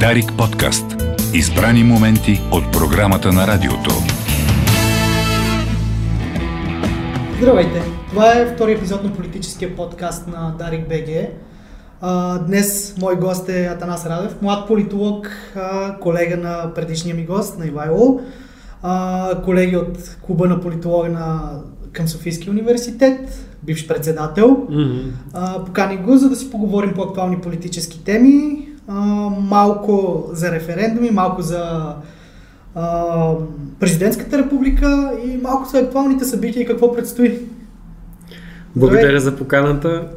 Дарик подкаст. Избрани моменти от програмата на радиото. Здравейте! Това е втори епизод на политическия подкаст на Дарик БГ. Днес мой гост е Атанас Радев, млад политолог, колега на предишния ми гост, на Ивайло, колеги от клуба на политолога на към Софийския университет, бивш председател. Mm-hmm. Покани го, за да си поговорим по актуални политически теми, малко за референдуми, малко за президентската република и малко за актуалните събития и какво предстои. Благодаря за поканата.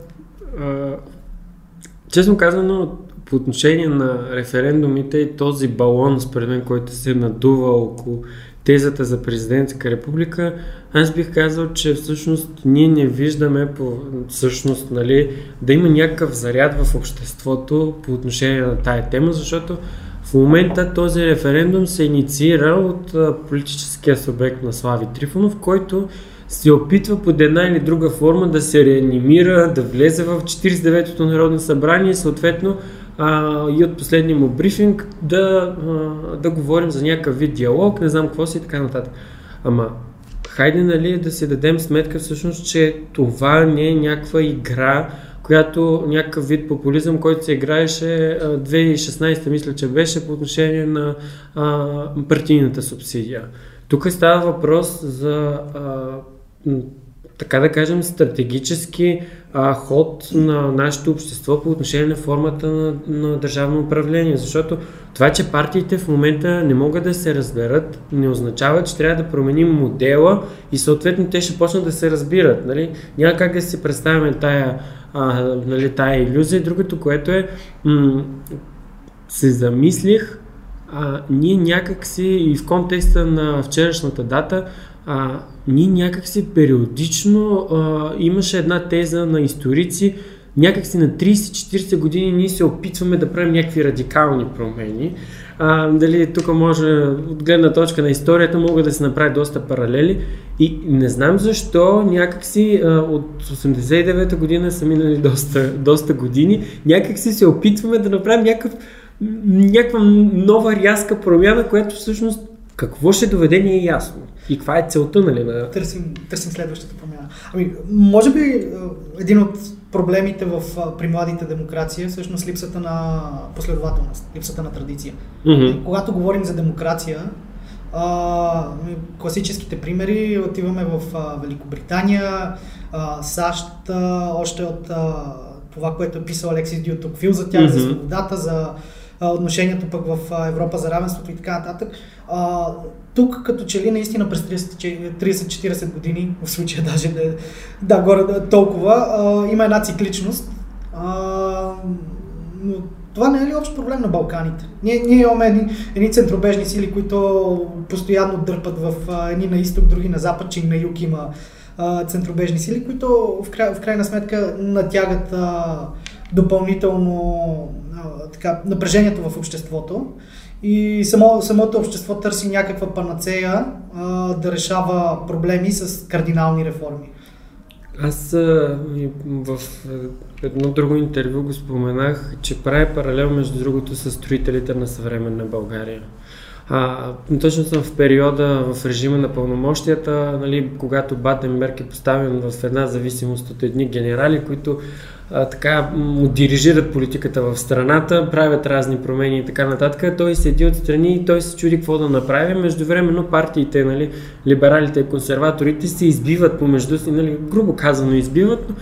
Честно казано, по отношение на референдумите и този балон, според мен, който се надува около тезата за президентска република, аз бих казал, че всъщност ние не виждаме по, всъщност, нали, да има някакъв заряд в обществото по отношение на тая тема, защото в момента този референдум се инициира от политическия субект на Слави Трифонов, който се опитва под една или друга форма да се реанимира, да влезе в 49-то Народно събрание и съответно а, и от последния му брифинг да, а, да говорим за някакъв вид диалог, не знам какво си и така нататък. Ама, хайде нали да си дадем сметка всъщност, че това не е някаква игра, която някакъв вид популизъм, който се играеше 2016, мисля, че беше по отношение на а, партийната субсидия. Тук става въпрос за а, така да кажем, стратегически а, ход на нашето общество по отношение на формата на, на държавно управление. Защото това, че партиите в момента не могат да се разберат, не означава, че трябва да променим модела и съответно те ще почнат да се разбират. Нали? Няма как да си представяме тая, а, нали, тая иллюзия. Другото, което е, м- се замислих, а, ние някакси и в контекста на вчерашната дата а, ние някакси периодично а, имаше една теза на историци, някакси на 30-40 години ние се опитваме да правим някакви радикални промени. А, дали тук може, от гледна точка на историята, могат да се направи доста паралели. И не знам защо някакси а, от 89-та година са минали доста, доста години, някакси се опитваме да направим някакъв, някаква нова рязка промяна, която всъщност какво ще доведе ни е ясно. И каква е целта, нали? На... Търсим, търсим следващата промяна. Ами, може би е, един от проблемите в, при младите демокрация е всъщност липсата на последователност, липсата на традиция. Mm-hmm. Когато говорим за демокрация, а, класическите примери отиваме в а, Великобритания, а, САЩ, а, още от а, това, което е писал Алексис Дютоквил за тях, mm-hmm. за свободата, за отношението пък в Европа за равенството и така нататък. А, тук като че ли наистина през 30-40 години, в случая даже да, да горе да, толкова, а, има една цикличност. А, но това не е ли общ проблем на Балканите? Ние, ние имаме едни, едни центробежни сили, които постоянно дърпат в едни на изток, други на запад, че и на юг има а, центробежни сили, които в, край, в крайна сметка натягат а, допълнително а, така, напрежението в обществото. И само, самото общество търси някаква панацея а, да решава проблеми с кардинални реформи. Аз а, в едно друго интервю го споменах, че прави паралел между другото с строителите на съвременна България. А, точно съм в периода в режима на пълномощията, нали, когато Батенберг е поставен в една зависимост от едни генерали, които а, така му дирижират политиката в страната, правят разни промени и така нататък. Той седи отстрани и той се чуди какво да направи. Междувременно партиите, нали, либералите и консерваторите се избиват помежду си, нали, грубо казано избиват, но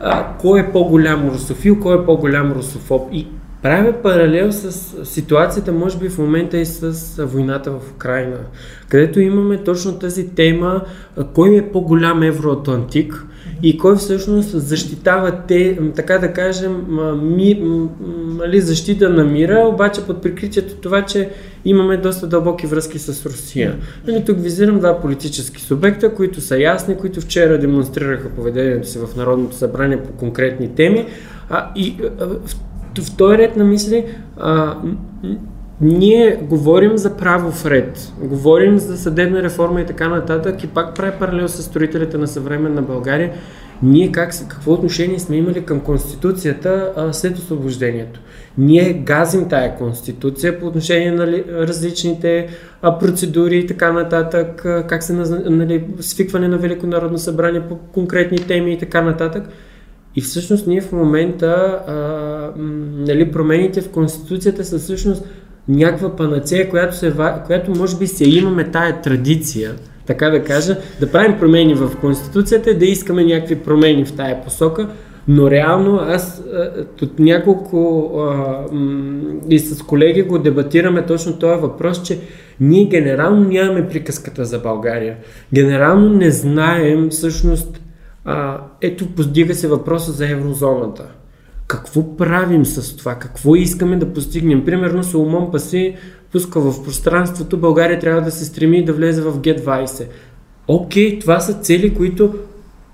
а, кой е по-голям русофил, кой е по-голям русофоб. И Правя паралел с ситуацията, може би в момента и с войната в Украина, където имаме точно тази тема, кой е по-голям евроатлантик и кой всъщност защитава те, така да кажем, ми, нали, защита на мира, обаче под прикритието това, че имаме доста дълбоки връзки с Русия. Нали, тук визирам два политически субекта, които са ясни, които вчера демонстрираха поведението си в Народното събрание по конкретни теми. А, и а, в този ред на мисли а, ние говорим за правов ред, говорим за съдебна реформа и така нататък и пак прави паралел с строителите на съвременна България ние как, какво отношение сме имали към Конституцията а, след освобождението. Ние газим тая Конституция по отношение на нали, различните а, процедури и така нататък, а, как се нали, свикване на Велико народно събрание по конкретни теми и така нататък. И всъщност ние в момента а, нали, промените в Конституцията са всъщност някаква панацея, която, се, която може би се имаме тая традиция, така да кажа, да правим промени в Конституцията, да искаме някакви промени в тая посока, но реално аз от няколко а, и с колеги го дебатираме точно този въпрос, че ние генерално нямаме приказката за България. Генерално не знаем всъщност а, ето подига се въпроса за еврозоната. Какво правим с това? Какво искаме да постигнем? Примерно Соломон Паси пуска в пространството, България трябва да се стреми да влезе в Г20. Окей, това са цели, които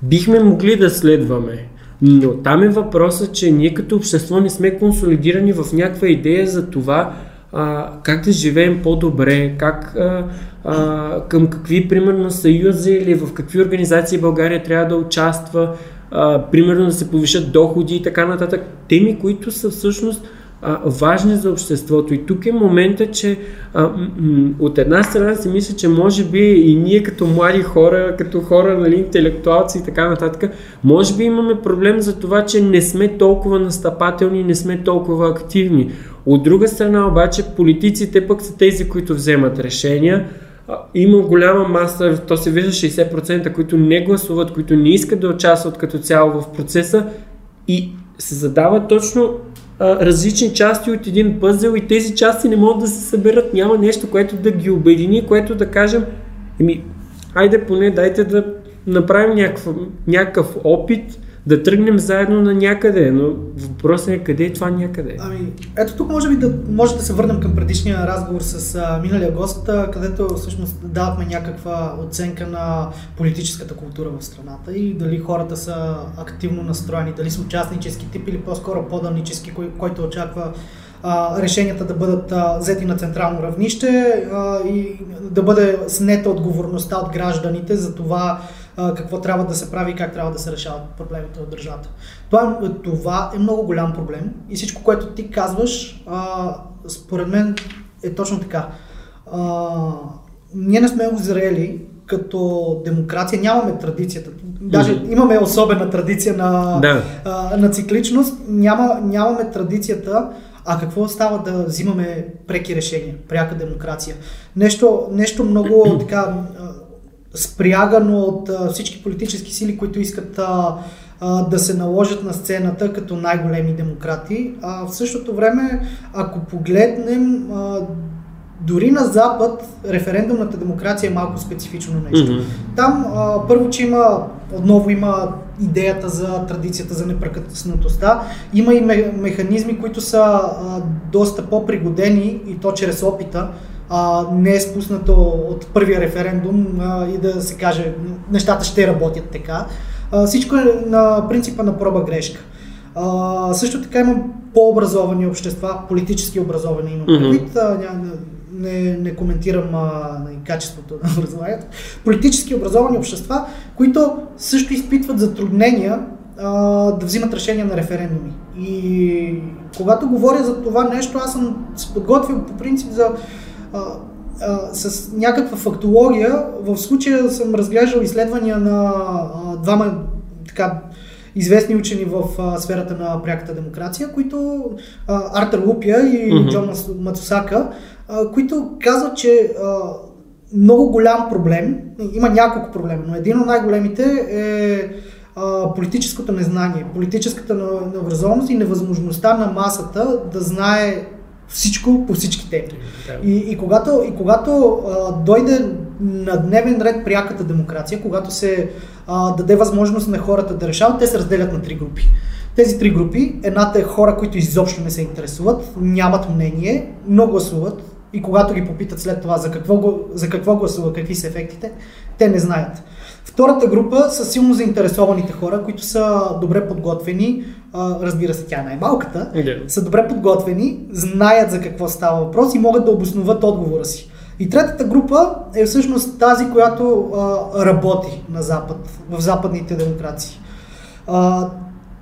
бихме могли да следваме. Но там е въпросът, че ние като общество не сме консолидирани в някаква идея за това а, как да живеем по-добре, как, а, а, към какви, примерно, съюзи или в какви организации България трябва да участва, а, примерно да се повишат доходи и така нататък. Теми, които са всъщност а, важни за обществото. И тук е момента, че а, м- от една страна си мисля, че може би и ние като млади хора, като хора, нали, интелектуалци и така нататък, може би имаме проблем за това, че не сме толкова настъпателни, не сме толкова активни. От друга страна обаче политиците пък са тези, които вземат решения. Има голяма маса, то се вижда 60%, които не гласуват, които не искат да участват като цяло в процеса и се задават точно а, различни части от един пъзел и тези части не могат да се съберат. Няма нещо, което да ги обедини, което да кажем, еми, айде поне дайте да направим някакъв, някакъв опит да тръгнем заедно на някъде, но въпросът е къде е това някъде. Ами, ето тук може би да, може да се върнем към предишния разговор с а, миналия гост, а, където всъщност давахме някаква оценка на политическата култура в страната и дали хората са активно настроени, дали са участнически тип или по-скоро по-дълнически, кой, който очаква а, решенията да бъдат а, взети на централно равнище а, и да бъде снета отговорността от гражданите за това а, какво трябва да се прави и как трябва да се решават проблемите от държавата. Това, това е много голям проблем и всичко, което ти казваш, а, според мен е точно така. А, ние не сме озрели като демокрация, нямаме традицията. Даже mm-hmm. имаме особена традиция на, да. а, на цикличност, Няма, нямаме традицията а какво става да взимаме преки решения, пряка демокрация? Нещо, нещо много така спрягано от а, всички политически сили, които искат а, а, да се наложат на сцената като най-големи демократи. А в същото време, ако погледнем а, дори на Запад референдумната демокрация е малко специфично нещо. Mm-hmm. Там а, първо, че има, отново има идеята за традицията за непрекъснатостта, има и механизми, които са а, доста по-пригодени и то чрез опита, а, не е спуснато от първия референдум а, и да се каже нещата ще работят така. А, всичко е на принципа на проба грешка. А, също така има по-образовани общества, политически образовани имам предвид. Mm-hmm не, не коментирам а, качеството на образованието, политически образовани общества, които също изпитват затруднения а, да взимат решения на референдуми. И когато говоря за това нещо, аз съм се подготвил по принцип за а, а, с някаква фактология. В случая съм разглеждал изследвания на а, двама така, известни учени в а, сферата на пряката демокрация, които а, Артер Лупия и mm-hmm. Джон Мацусака които казват, че много голям проблем, има няколко проблема, но един от най-големите е политическото незнание, политическата необразованост и невъзможността на масата да знае всичко по всички теми. И, и когато, и когато а, дойде на дневен ред пряката демокрация, когато се а, даде възможност на хората да решават, те се разделят на три групи. Тези три групи, едната е хора, които изобщо не се интересуват, нямат мнение, но гласуват, и когато ги попитат след това за какво, за какво гласува, какви са ефектите, те не знаят. Втората група са силно заинтересованите хора, които са добре подготвени, разбира се, тя е най-малката, yeah. са добре подготвени, знаят за какво става въпрос и могат да обосноват отговора си. И третата група е всъщност тази, която а, работи на Запад, в западните демокрации. А,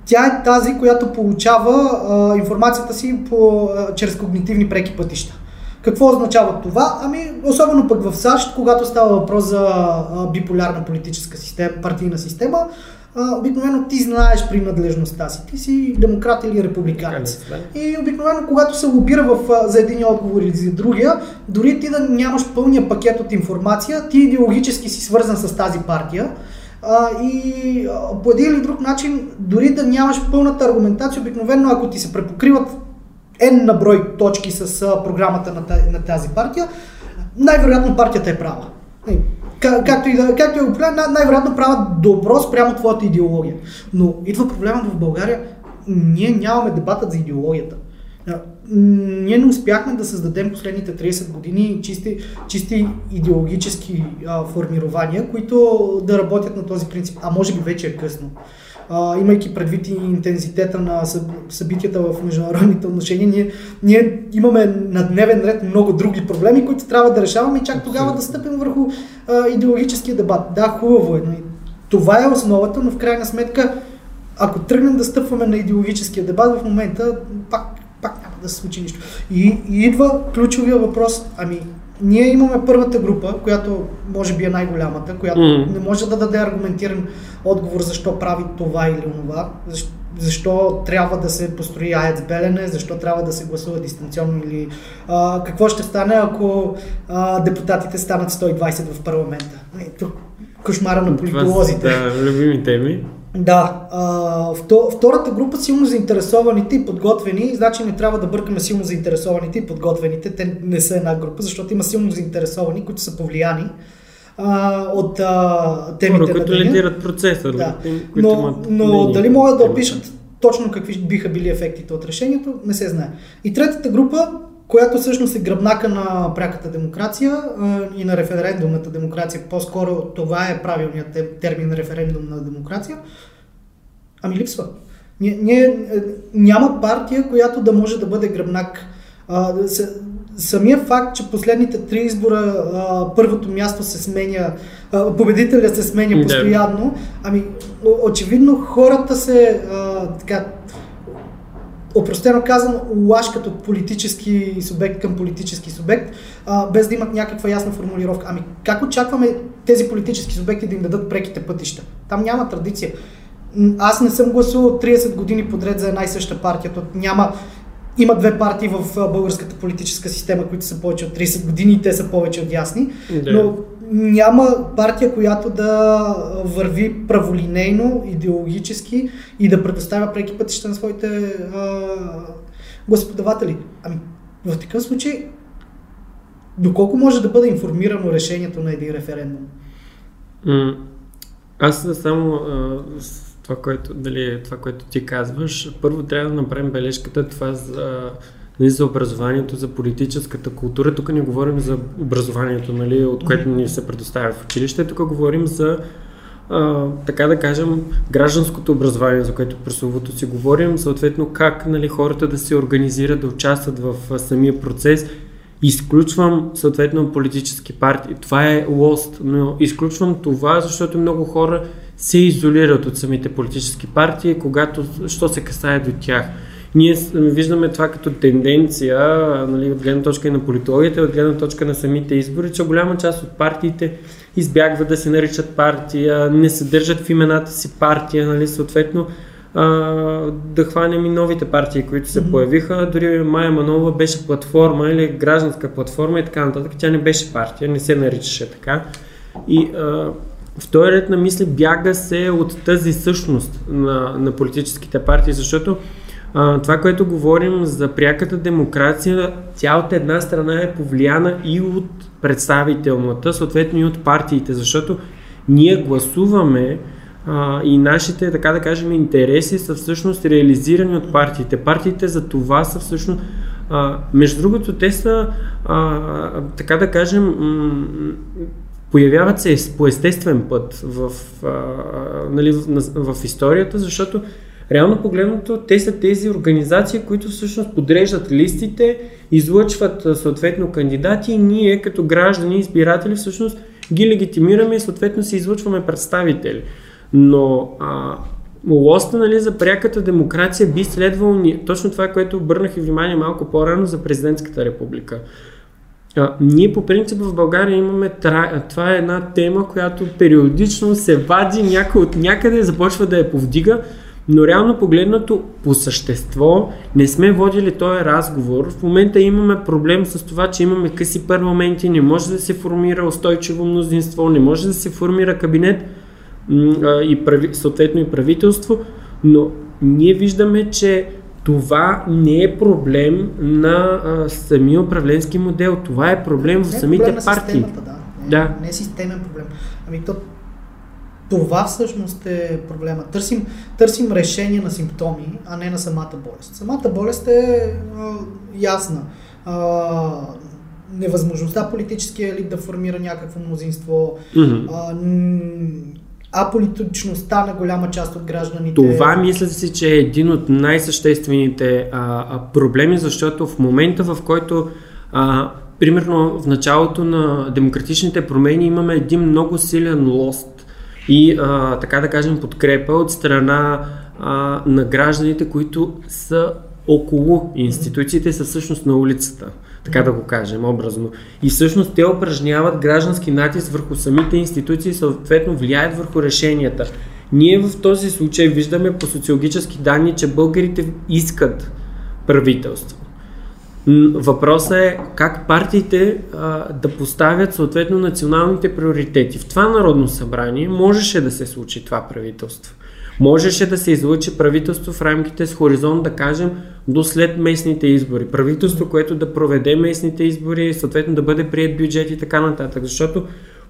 тя е тази, която получава а, информацията си по, а, чрез когнитивни преки пътища. Какво означава това? Ами, особено пък в САЩ, когато става въпрос за а, биполярна политическа система, партийна система, а, обикновено ти знаеш принадлежността си. Ти си демократ или републиканец. И обикновено, когато се лобира в, за един отговор или за другия, дори ти да нямаш пълния пакет от информация, ти идеологически си свързан с тази партия. А, и а, по един или друг начин, дори да нямаш пълната аргументация, обикновено ако ти се препокриват N на брой точки с а, програмата на, на тази партия, най-вероятно партията е права. Как, както и да, както и да най- най-вероятно правят добро спрямо твоята идеология. Но идва проблема в България, ние нямаме дебатът за идеологията. Ние не успяхме да създадем последните 30 години чисти, чисти идеологически а, формирования, които да работят на този принцип. А може би вече е късно а, имайки предвид и интензитета на събитията в международните отношения, ние, ние имаме на дневен ред много други проблеми, които трябва да решаваме и чак тогава да стъпим върху а, идеологическия дебат. Да, хубаво е. Но това е основата, но в крайна сметка, ако тръгнем да стъпваме на идеологическия дебат в момента, пак, пак няма да се случи нищо. И, и идва ключовия въпрос, ами ние имаме първата група, която може би е най-голямата, която mm. не може да даде аргументиран отговор защо прави това или онова, защо, защо трябва да се построи АЕЦ Белене, защо трябва да се гласува дистанционно или а, какво ще стане, ако а, депутатите станат 120 в парламента. Тук кошмара на политолозите. Да, любими теми. Да. А, втората група силно заинтересованите и подготвени, значи не трябва да бъркаме силно заинтересованите и подготвените. Те не са една група, защото има силно заинтересовани, които са повлияни а, от а, темите Хора, които лидират процеса. Да. Които но, имат но дали могат да опишат точно какви биха били ефектите от решението, не се знае. И третата група, която всъщност е гръбнака на пряката демокрация и на референдумната демокрация, по-скоро това е правилният термин референдумна демокрация, ами липсва. Ние, ние, е, няма партия, която да може да бъде гръбнак. А, самия факт, че последните три избора а, първото място се сменя, а, победителя се сменя постоянно, ами очевидно хората се а, така опростено казано, лашкат от политически субект към политически субект, а, без да имат някаква ясна формулировка. Ами как очакваме тези политически субекти да им дадат преките пътища? Там няма традиция. Аз не съм гласувал 30 години подред за една и съща партия. То няма, има две партии в българската политическа система, които са повече от 30 години и те са повече от ясни. Да. Но няма партия, която да върви праволинейно, идеологически и да предоставя преки пътища на своите а, гласоподаватели. Ами, в такъв случай, доколко може да бъде информирано решението на един референдум? Аз само а, това, което, дали, това, което ти казваш, първо трябва да направим бележката това за нали, за образованието, за политическата култура. Тук не говорим за образованието, нали, от което ни се предоставя в училище. Тук говорим за а, така да кажем, гражданското образование, за което прословото си говорим, съответно как нали, хората да се организират, да участват в самия процес. Изключвам съответно политически партии. Това е лост, но изключвам това, защото много хора се изолират от самите политически партии, когато, що се касае до тях. Ние виждаме това като тенденция, нали, от гледна точка и на политологията, от гледна точка на самите избори, че голяма част от партиите избягват да се наричат партия, не съдържат в имената си партия, нали, съответно а, да хванем и новите партии, които се mm-hmm. появиха. Дори Майя Манова беше платформа или гражданска платформа и така нататък. Тя не беше партия, не се наричаше така. И а, в този ред на мисли бяга се от тази същност на, на политическите партии, защото а, това, което говорим за пряката демокрация, от една страна е повлияна и от представителната, съответно и от партиите, защото ние гласуваме а, и нашите, така да кажем, интереси са всъщност реализирани от партиите. Партиите за това са всъщност а, между другото, те са, а, така да кажем, м- появяват се по естествен път в, а, нали, в, в историята, защото Реално погледното, те са тези организации, които всъщност подреждат листите, излъчват съответно кандидати и ние като граждани, избиратели всъщност ги легитимираме и съответно си излъчваме представители. Но а, лоста нали, за пряката демокрация би следвало точно това, което обърнах и внимание малко по-рано за президентската република. А, ние по принцип в България имаме, това е една тема, която периодично се вади някъде от някъде, започва да я повдига, но реално погледнато по същество не сме водили този разговор. В момента имаме проблем с това, че имаме къси парламенти, не може да се формира устойчиво мнозинство, не може да се формира кабинет и прави, съответно и правителство, но ние виждаме, че това не е проблем на а, самия управленски модел, това е проблем в самите проблем партии. Системата, да. Не, да. не е системен проблем. Ами то, това всъщност е проблема. Търсим, търсим решение на симптоми, а не на самата болест. Самата болест е а, ясна. А, невъзможността политическия елит да формира някакво мнозинство, mm-hmm. а, аполитичността на голяма част от гражданите. Това мисля си, че е един от най-съществените а, проблеми, защото в момента в който а, примерно в началото на демократичните промени имаме един много силен лост и а, така да кажем подкрепа от страна а, на гражданите, които са около институциите, са всъщност на улицата така да го кажем образно. И всъщност те упражняват граждански натиск върху самите институции и съответно влияят върху решенията. Ние в този случай виждаме по социологически данни, че българите искат правителство. Въпросът е как партиите а, да поставят съответно националните приоритети. В това Народно събрание можеше да се случи това правителство. Можеше да се излучи правителство в рамките с хоризонт, да кажем, до след местните избори. Правителство, което да проведе местните избори, съответно да бъде прият бюджет и така нататък. Защото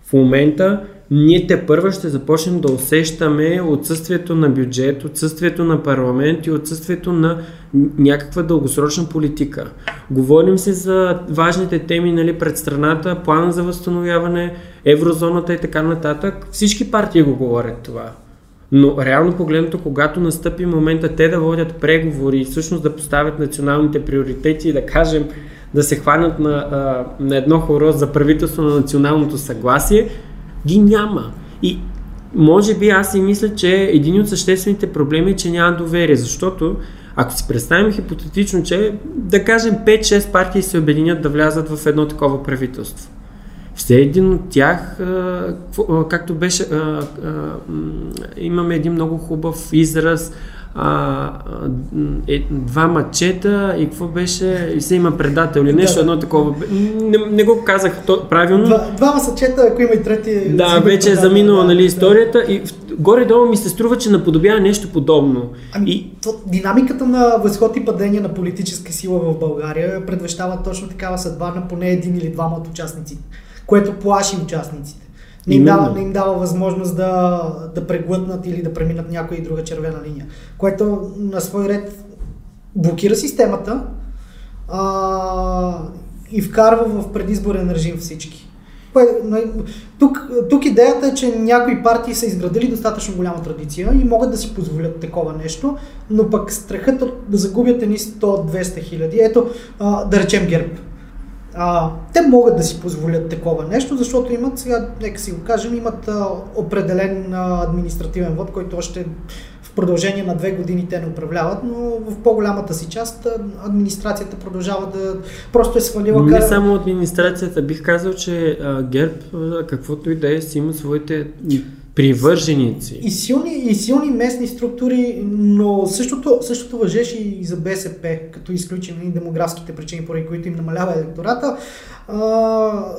в момента ние те първа ще започнем да усещаме отсъствието на бюджет, отсъствието на парламент и отсъствието на някаква дългосрочна политика. Говорим се за важните теми нали, пред страната, плана за възстановяване, еврозоната и така нататък. Всички партии го говорят това. Но реално погледнато, когато настъпи момента те да водят преговори и всъщност да поставят националните приоритети и да кажем да се хванат на, на едно хоро за правителство на националното съгласие, ги няма. И може би аз си мисля, че един от съществените проблеми е, че няма доверие, защото ако си представим хипотетично, че да кажем 5-6 партии се обединят да влязат в едно такова правителство все един от тях, както беше, имаме един много хубав израз, а, е, два мачета и какво беше, и се има предател или нещо, да, едно такова. Не, не го казах то, правилно. Два, двама мачета, ако има и трети. Да, вече е заминала да, нали, историята да. и горе-долу ми се струва, че наподобява нещо подобно. Ами, и... то, динамиката на възход и падение на политическа сила в България предвещава точно такава съдба на поне един или двама от участниците което плаши участниците. Не им, дава, не им дава възможност да, да преглътнат или да преминат някоя и друга червена линия, което на свой ред блокира системата а, и вкарва в предизборен режим всички. Тук, тук идеята е, че някои партии са изградили достатъчно голяма традиция и могат да си позволят такова нещо, но пък страхът да загубят едни 100-200 хиляди. Ето, а, да речем ГЕРБ а, те могат да си позволят такова нещо, защото имат, сега, нека си го кажем, имат а, определен а, административен вод, който още в продължение на две години те не управляват, но в по-голямата си част администрацията продължава да просто е свалила Не само администрацията, бих казал, че а, ГЕРБ, каквото и да е, си има своите привърженици. И силни, и силни местни структури, но същото, същото въжеше и за БСП, като изключим и демографските причини, поради които им намалява електората. А,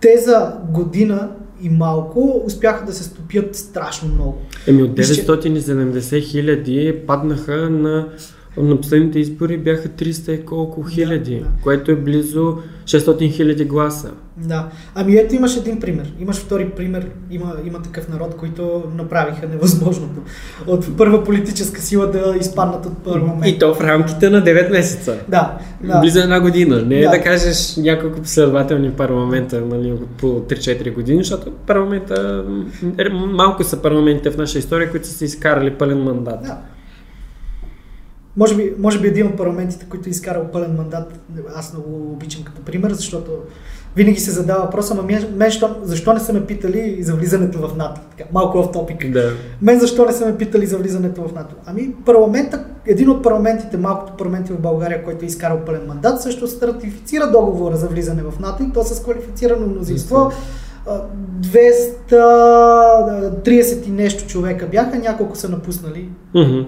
те за година и малко успяха да се стопят страшно много. Еми от 970 хиляди паднаха на на последните избори бяха 300 и колко хиляди, да, да. което е близо 600 хиляди гласа. Да. Ами ето имаш един пример. Имаш втори пример. Има, има такъв народ, които направиха невъзможното. От първа политическа сила да изпаднат от парламент. И то в рамките на 9 месеца. Да. да. Близо една година. Не е да. да кажеш няколко последователни парламента нали, по 3-4 години, защото парламента, малко са парламентите в наша история, които са си изкарали пълен мандат. Да. Може би, може би един от парламентите, които е изкарал пълен мандат, аз много обичам като пример, защото винаги се задава въпроса, ама мен, мен защо, защо не са ме питали за влизането в НАТО? Така, малко в топик. Да. Мен защо не са ме питали за влизането в НАТО? Ами парламента, един от парламентите, малкото парламенти в България, който е изкарал пълен мандат, също се ратифицира договора за влизане в НАТО и то с квалифицирано мнозинство. 230 и нещо човека бяха, няколко са напуснали. Mm-hmm.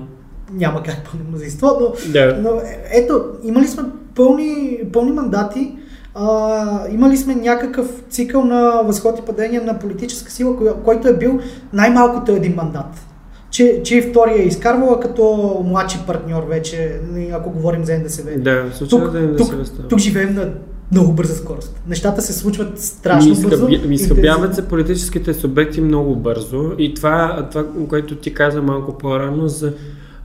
Няма как пълно мнозинство, но, Да. но ето, имали сме пълни, пълни мандати, а, имали сме някакъв цикъл на възход и падение на политическа сила, който е бил най-малкото един мандат. Че, че и втория е изкарвала като младши партньор вече, ако говорим за НДСВ. Да, в тук, да не тук, тук живеем на много бърза скорост. Нещата се случват страшно бързо. Изхъби- Изхъбяват интензивно. се политическите субекти много бързо и това, това което ти каза малко по-рано за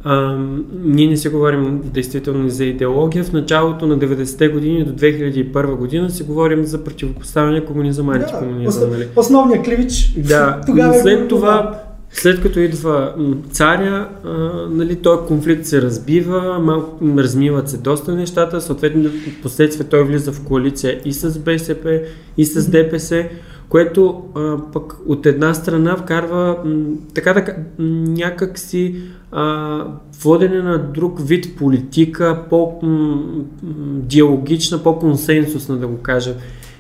а, ние не си говорим действително за идеология. В началото на 90-те години до 2001 година си говорим за противопоставяне комунизъм, антикомунизъм. основ- Нали? Основният кливич. Да, тогава е след бил това, след като идва царя, а, нали, този конфликт се разбива, малко размиват се доста нещата, съответно последствие той влиза в коалиция и с БСП, и с ДПС, което а, пък от една страна вкарва м, така да, ка- м, някак си а, водене на друг вид политика, по-диалогична, по-консенсусна да го кажа.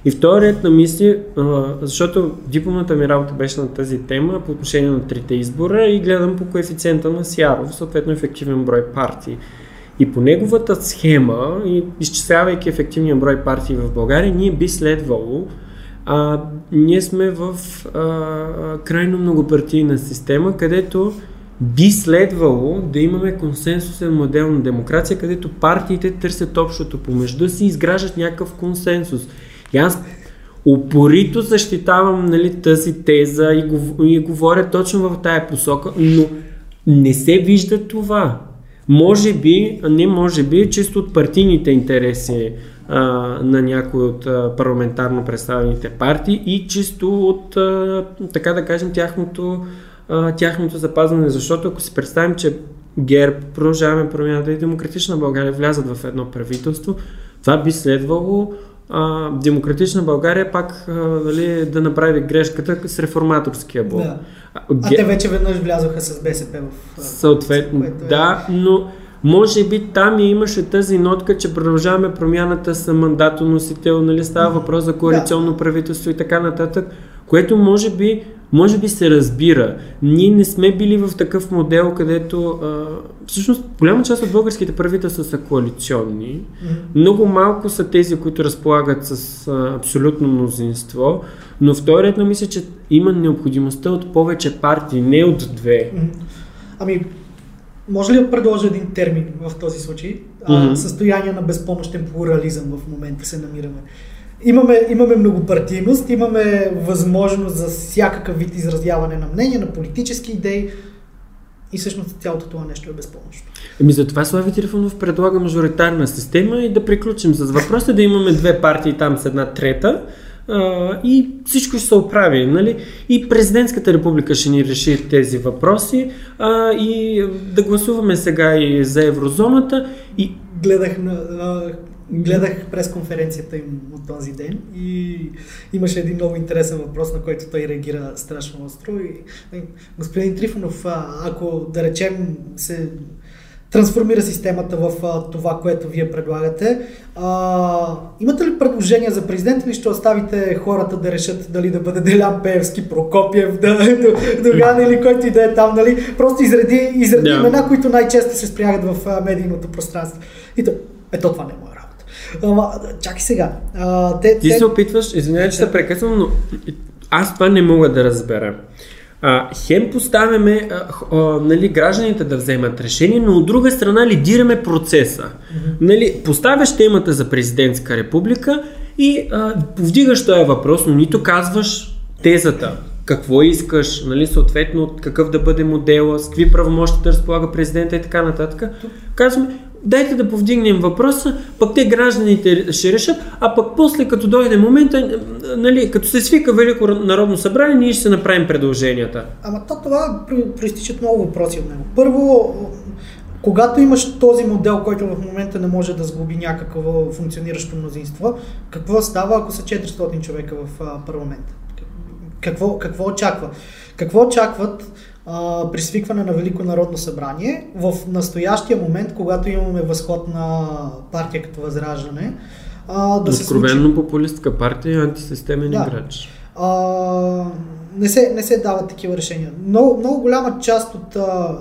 И вторият на мисли, а, защото дипломната ми работа беше на тази тема по отношение на трите избора и гледам по коефициента на Сяров, съответно ефективен брой партии. И по неговата схема, и изчислявайки ефективния брой партии в България, ние би следвало а, ние сме в а, крайно многопартийна система, където би следвало да имаме консенсусен модел на демокрация, където партиите търсят общото помежду си и изграждат някакъв консенсус. И аз упорито защитавам нали, тази теза и, го, и говоря точно в тая посока, но не се вижда това. Може би, а не може би, чисто от партийните интереси а, на някои от а, парламентарно представените партии и чисто от, а, така да кажем, тяхното, а, тяхното запазване. Защото ако си представим, че ГЕРБ, продължаваме промяната и Демократична България влязат в едно правителство, това би следвало а, Демократична България пак а, дали, да направи грешката с реформаторския блок. Да. А, А те вече веднъж влязоха с БСП в... Съответно, което е- да, но може би там и имаше тази нотка, че продължаваме промяната с мандатоносител, нали става въпрос за коалиционно правителство и така нататък, което може би, може би се разбира. Ние не сме били в такъв модел, където а, всъщност голяма част от българските правителства са коалиционни. Много малко са тези, които разполагат с а, абсолютно мнозинство, но вторият мисля, че има необходимостта от повече партии, не от две. Ами, може ли да предложа един термин в този случай? А, Мгм. състояние на безпомощен плурализъм в момента се намираме. Имаме, имаме многопартийност, имаме възможност за всякакъв вид изразяване на мнение, на политически идеи и всъщност цялото това нещо е безпомощно. Ами затова Слави Трифонов предлага мажоритарна система и да приключим с въпроса да имаме две партии там с една трета и всичко ще се оправи. Нали? И президентската република ще ни реши тези въпроси а, и да гласуваме сега и за еврозоната и Гледах, на, а, гледах пресконференцията им от този ден и имаше един много интересен въпрос, на който той реагира страшно остро. И, и, господин Трифонов, ако да речем се трансформира системата в а, това, което вие предлагате. А, имате ли предложения за президент или ще оставите хората да решат дали да бъде Делян Пеевски, Прокопиев, да, Доган или който и да е там, нали? Просто изреди, изреди Да. имена, които най-често се спрягат в а, медийното пространство. И то, ето това не е моя работа. Ама, чакай сега. А, те, ти те, се опитваш, извинявай, че се прекъсвам, но аз това не мога да разбера. А, хем поставяме а, а, нали, гражданите да вземат решение, но от друга страна лидираме процеса. Нали, поставяш темата за президентска република и а, повдигаш този въпрос, но нито казваш тезата. Какво искаш, нали, съответно какъв да бъде модела, с какви правомощи да разполага президента и така нататък. Казваме, дайте да повдигнем въпроса, пък те гражданите ще решат, а пък после като дойде момента, нали, като се свика Велико народно събрание, ние ще направим предложенията. Ама то това про- проистичат много въпроси от него. Първо, когато имаш този модел, който в момента не може да сглоби някакво функциониращо мнозинство, какво става, ако са 400 човека в парламента? Какво, какво очаква? Какво очакват а, при свикване на Велико народно събрание в настоящия момент, когато имаме възход на партия като Възраждане? А, да Откровенно се случи... популистка партия, антисистемен да. играч. А, не, се, не се дават такива решения. Много, много голяма част от а,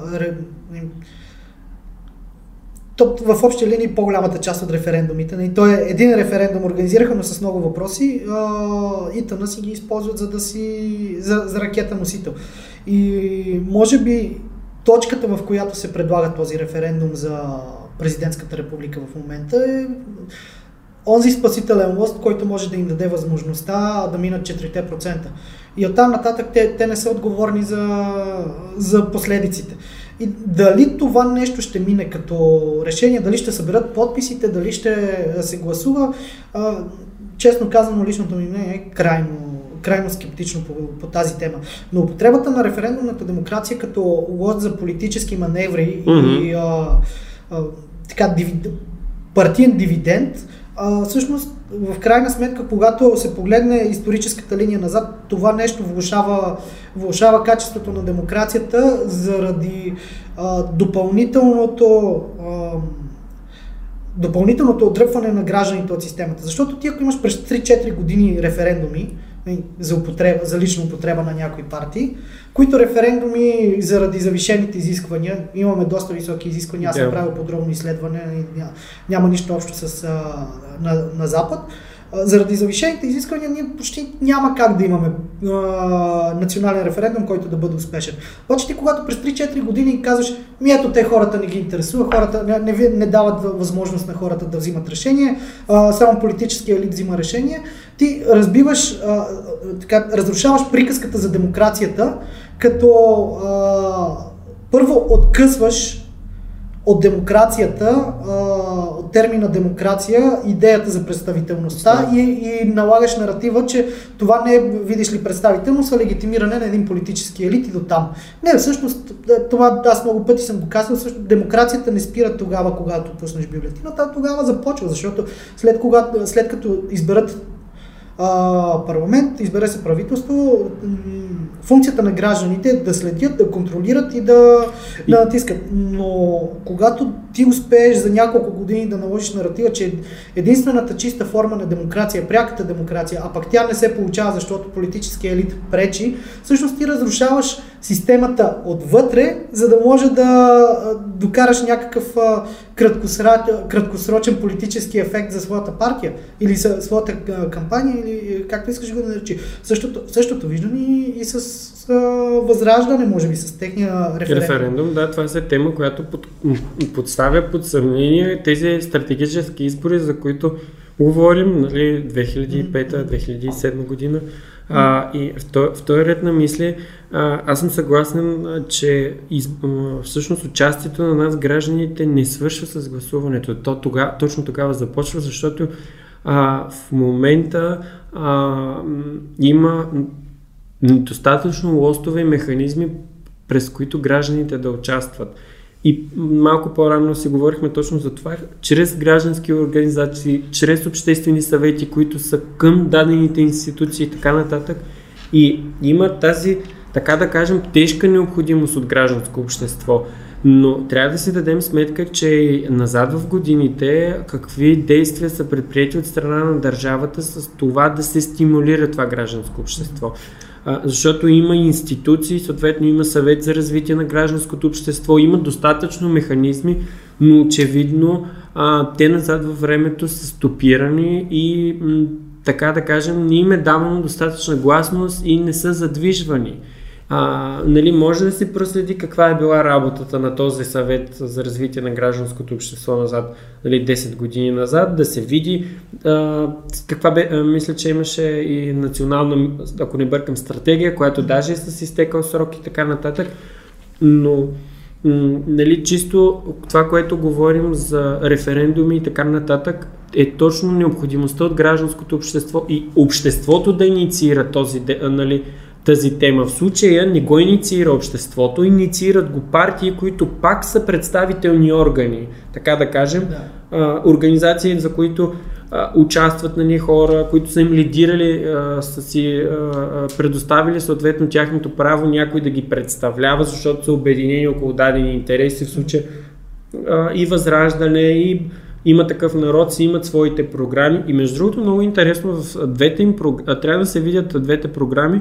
то, в общи линии по-голямата част от референдумите. И то е един референдум организираха, но с много въпроси. ИТАНА си ги използват за да си за, за ракета носител. И може би точката, в която се предлага този референдум за президентската република в момента е онзи спасителен лост, който може да им даде възможността да минат 4%. И оттам нататък те, те не са отговорни за, за последиците. И дали това нещо ще мине като решение, дали ще съберат подписите, дали ще се гласува, честно казано, личното ми мнение е крайно, крайно скептично по, по тази тема. Но употребата на референдумната демокрация като лод за политически маневри mm-hmm. и а, а, така, дивид, партиен дивиденд, а, всъщност в крайна сметка, когато се погледне историческата линия назад, това нещо влушава, влушава качеството на демокрацията заради а, допълнителното а, допълнителното отдръпване на гражданите от системата. Защото ти ако имаш през 3-4 години референдуми, за, употреба, за лична употреба на някои партии, които референдуми заради завишените изисквания, имаме доста високи изисквания, аз съм правил подробно изследване, няма, няма нищо общо с на, на Запад, заради завишените изисквания ние почти няма как да имаме а, национален референдум, който да бъде успешен. Обаче ти когато през 3-4 години казваш, ми ето те хората не ги интересува, хората не, не, не дават възможност на хората да взимат решение, а, само политическия елит взима решение, ти разбиваш, а, така, разрушаваш приказката за демокрацията, като а, първо откъсваш от демокрацията, от термина демокрация, идеята за представителността и, и налагаш наратива, че това не е, видиш ли, представителност, а легитимиране на един политически елит и до там. Не, всъщност, това аз много пъти съм го казал, всъщност демокрацията не спира тогава, когато пуснеш бюлетината, тогава започва, защото след, когато, след като изберат а, парламент, избере се правителство, функцията на гражданите е да следят, да контролират и да, и... да натискат. Но когато ти успееш за няколко години да наложиш наратива, че единствената чиста форма на демокрация е пряката демокрация, а пък тя не се получава, защото политическия елит пречи, всъщност ти разрушаваш системата отвътре, за да може да докараш някакъв краткосрочен политически ефект за своята партия или за своята кампания или както искаш го да наречи. Същото, същото виждам и, и с, с възраждане, може би, с техния референдум. Референдум, да, това е тема, която под, подставя под съмнение тези стратегически избори, за които говорим, нали, 2005-2007 година. А, и в този ред на мисли, а, аз съм съгласен, а, че из, а, всъщност участието на нас, гражданите, не свършва с гласуването. То тога, точно тогава започва, защото а, в момента а, има достатъчно лостове и механизми, през които гражданите да участват. И малко по-рано си говорихме точно за това, чрез граждански организации, чрез обществени съвети, които са към дадените институции и така нататък. И има тази, така да кажем, тежка необходимост от гражданско общество. Но трябва да си дадем сметка, че назад в годините какви действия са предприяти от страна на държавата с това да се стимулира това гражданско общество защото има институции, съответно има съвет за развитие на гражданското общество, има достатъчно механизми, но очевидно а, те назад във времето са стопирани и така да кажем, не им е давано достатъчна гласност и не са задвижвани. А, нали, може да се проследи каква е била работата на този съвет за развитие на гражданското общество назад, нали, 10 години назад, да се види а, каква бе, а, мисля, че имаше и национална, ако не бъркам, стратегия, която даже е с изтекал срок и така нататък, но нали, чисто това, което говорим за референдуми и така нататък, е точно необходимостта от гражданското общество и обществото да инициира този, нали, тази тема. В случая не го инициира обществото, инициират го партии, които пак са представителни органи, така да кажем, да. А, организации, за които а, участват нали, хора, които са им лидирали, а, са си а, предоставили съответно тяхното право някой да ги представлява, защото са обединени около дадени интереси, в случая а, и възраждане, и има такъв народ, си имат своите програми. И между другото, много интересно, в двете им, трябва да се видят двете програми,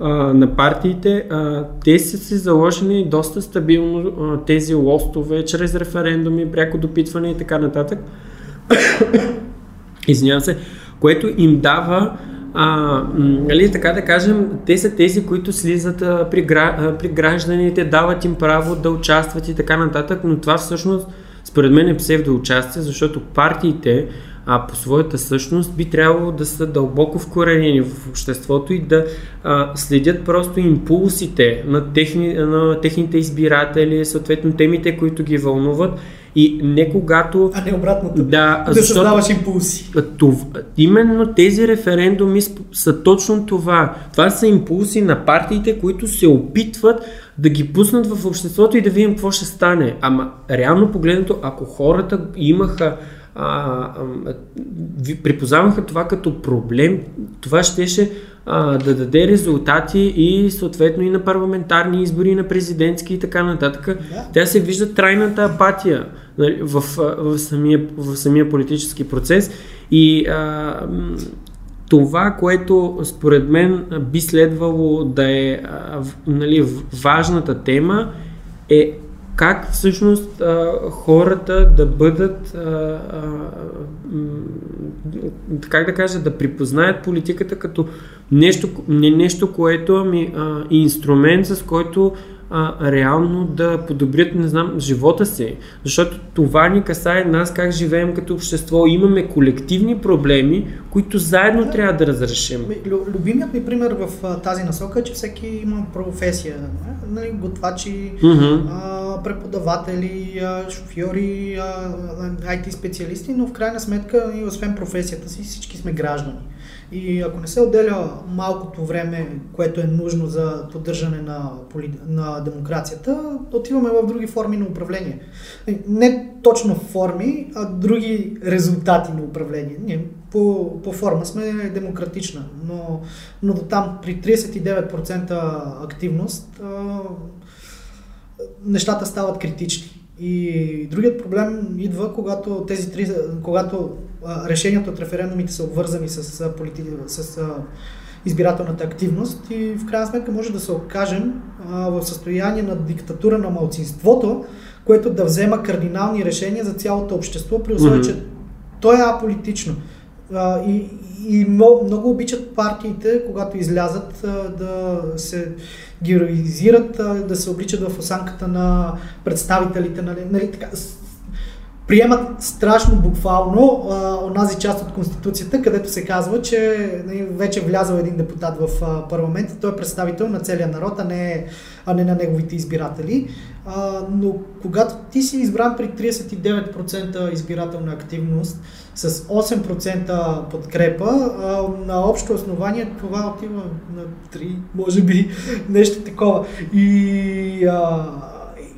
на партиите, те са си заложени доста стабилно тези лостове, чрез референдуми, пряко допитване и така нататък. Извинявам се, което им дава нали, така да кажем, те са тези, които слизат при, гра, при гражданите, дават им право да участват и така нататък, но това всъщност според мен е псевдоучастие, защото партиите а, по своята същност би трябвало да са дълбоко вкоренени в обществото и да а, следят просто импулсите на, техни, на техните избиратели, съответно темите, които ги вълнуват и не когато... А не обратното. Да, да защото, създаваш импулси. Това, именно тези референдуми са точно това. Това са импулси на партиите, които се опитват да ги пуснат в обществото и да видим какво ще стане. Ама реално погледнато, ако хората имаха а, а, припознаваха това като проблем, това щеше а, да даде резултати и съответно и на парламентарни избори, и на президентски и така нататък. Да. Тя се вижда трайната апатия нали, в, в, самия, в самия политически процес и а, това, което според мен би следвало да е а, нали, важната тема е как всъщност а, хората да бъдат, а, а, как да кажа, да припознаят политиката като нещо, не нещо, което ами а, инструмент, с който а, реално да подобрят, не знам, живота си. Защото това ни касае нас как живеем като общество. Имаме колективни проблеми, които заедно да. трябва да разрешим. Любимият ми пример в тази насока е, че всеки има професия. Нали, готвачи, mm-hmm. а, преподаватели, а, шофьори, а, IT специалисти, но в крайна сметка, и освен професията си, всички сме граждани. И ако не се отделя малкото време, което е нужно за поддържане на, на демокрацията, отиваме в други форми на управление. Не точно форми, а други резултати на управление. Ние по, по форма сме демократична, но, но до там при 39% активност а, нещата стават критични. И другият проблем идва, когато тези три, когато а, решенията от референдумите са обвързани с, полити... с избирателната активност и в крайна сметка може да се окажем в състояние на диктатура на малцинството, което да взема кардинални решения за цялото общество, при условие, mm-hmm. че то е аполитично. А, и, и много, обичат партиите, когато излязат, да се героизират, да се обличат в осанката на представителите. Нали, нали, така, приемат страшно буквално а, онази част от Конституцията, където се казва, че нали, вече е влязъл един депутат в а, парламента, той е представител на целия народ, а не, а не на неговите избиратели. А, но когато ти си избран при 39% избирателна активност, с 8% подкрепа, а, на общо основание това отива на 3, може би, нещо такова. И а,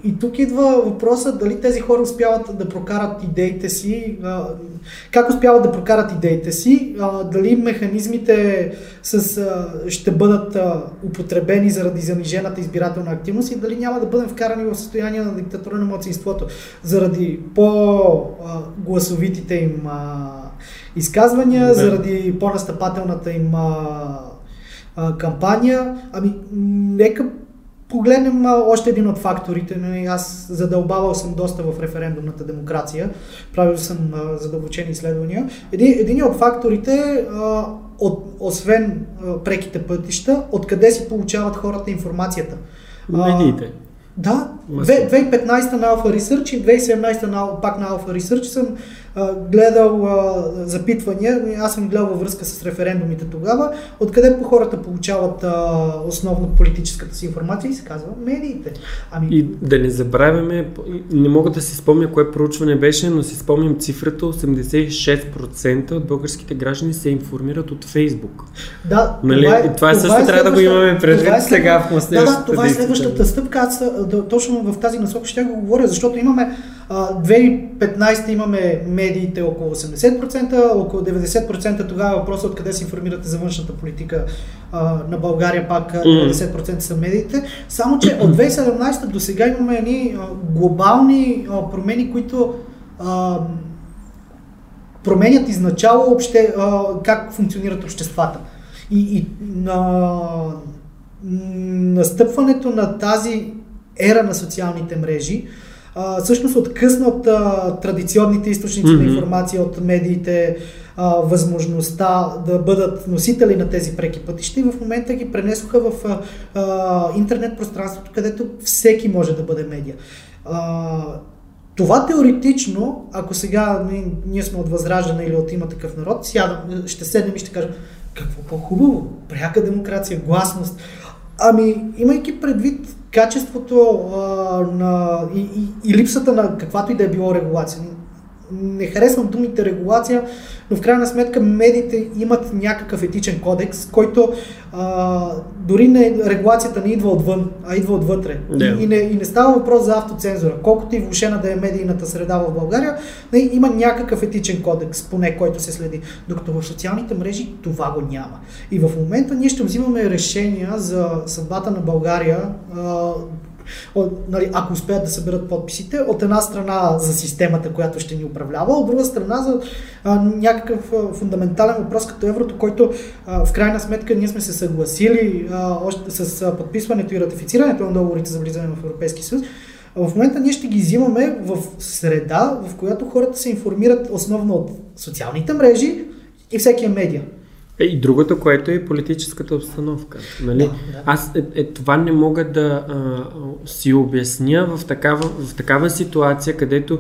и тук идва въпросът дали тези хора успяват да прокарат идеите си, как успяват да прокарат идеите си, дали механизмите с, ще бъдат употребени заради занижената избирателна активност и дали няма да бъдем вкарани в състояние на диктатура на младсинството заради по-гласовитите им изказвания, да. заради по-настъпателната им кампания. Ами, нека погледнем още един от факторите. Нали, аз задълбавал съм доста в референдумната демокрация, правил съм задълбочени изследвания. Един, един от факторите, от, освен преките пътища, откъде си получават хората информацията. Медиите. Да, 2015 на Alpha Research и 2017 на, пак на Alpha Research съм а, гледал а, запитвания, аз съм гледал във връзка с референдумите тогава, откъде по хората получават а, основно политическата си информация и се казва медиите. Ами... И да не забравяме, не мога да си спомня кое проучване беше, но си спомням цифрата 86% от българските граждани се информират от Фейсбук. Да, нали? това, е, това, това също е трябва да го имаме предвид е сега в Да, да, това е следващата стъпка. Аз да, точно в тази насока ще го говоря, защото имаме 2015 имаме медиите около 80%, около 90% тогава е въпросът откъде се информирате за външната политика а, на България, пак 90% са медиите. Само, че от 2017 до сега имаме едни глобални а, промени, които а, променят изначало обще, а, как функционират обществата. И, и на настъпването на тази ера на социалните мрежи, а, всъщност откъсна от а, традиционните източници mm-hmm. на информация, от медиите, а, възможността да бъдат носители на тези преки пътища и в момента ги пренесоха в а, а, интернет пространството, където всеки може да бъде медия. А, това теоретично, ако сега ние, ние сме от Възраждане или от има такъв народ, сядам, ще седнем и ще кажем, какво по-хубаво, пряка демокрация, гласност. Ами, имайки предвид качеството а, на, и, и, и липсата на каквато и да е било регулация не харесвам думите регулация, но в крайна сметка медиите имат някакъв етичен кодекс, който а, дори не, регулацията не идва отвън, а идва отвътре. Yeah. И, и, не, и не става въпрос за автоцензура. Колкото и влушена да е медийната среда в България, не, има някакъв етичен кодекс, поне който се следи. Докато в социалните мрежи това го няма. И в момента ние ще взимаме решения за съдбата на България а, нали, ако успеят да съберат подписите, от една страна за системата, която ще ни управлява, от друга страна за а, някакъв а, фундаментален въпрос като еврото, който а, в крайна сметка ние сме се съгласили а, още с а, подписването и ратифицирането на договорите за влизане в Европейски съюз. В момента ние ще ги взимаме в среда, в която хората се информират основно от социалните мрежи и всеки е медия. Е, и другото, което е политическата обстановка. Нали? Да, да. Аз е, е, това не мога да а, си обясня в такава, в такава ситуация, където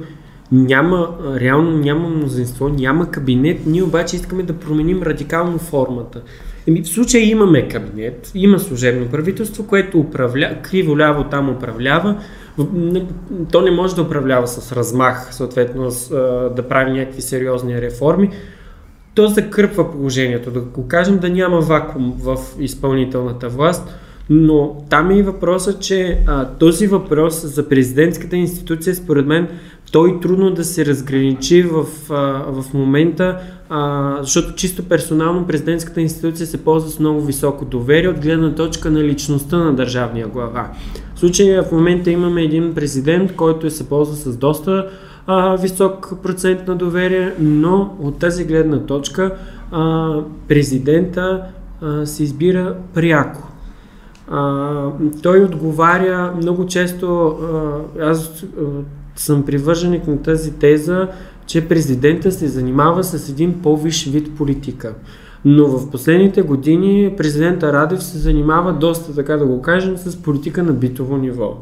няма, реално няма мнозинство, няма кабинет, ние обаче искаме да променим радикално формата. Еми, в случая имаме кабинет, има служебно правителство, което управля, криво-ляво там управлява, то не може да управлява с размах, съответно с, да прави някакви сериозни реформи, то закърпва положението. Да го кажем да няма вакуум в изпълнителната власт, но там е и въпросът, че а, този въпрос за президентската институция, според мен, той трудно да се разграничи в, а, в момента, а, защото чисто персонално президентската институция се ползва с много високо доверие от гледна точка на личността на държавния глава. В случая в момента имаме един президент, който се ползва с доста а, висок процент на доверие, но от тази гледна точка а, президента а, се избира пряко. А, той отговаря много често, а, аз а, съм привърженик на тази теза, че президента се занимава с един по-виш вид политика. Но в последните години президента Радев се занимава доста, така да го кажем, с политика на битово ниво.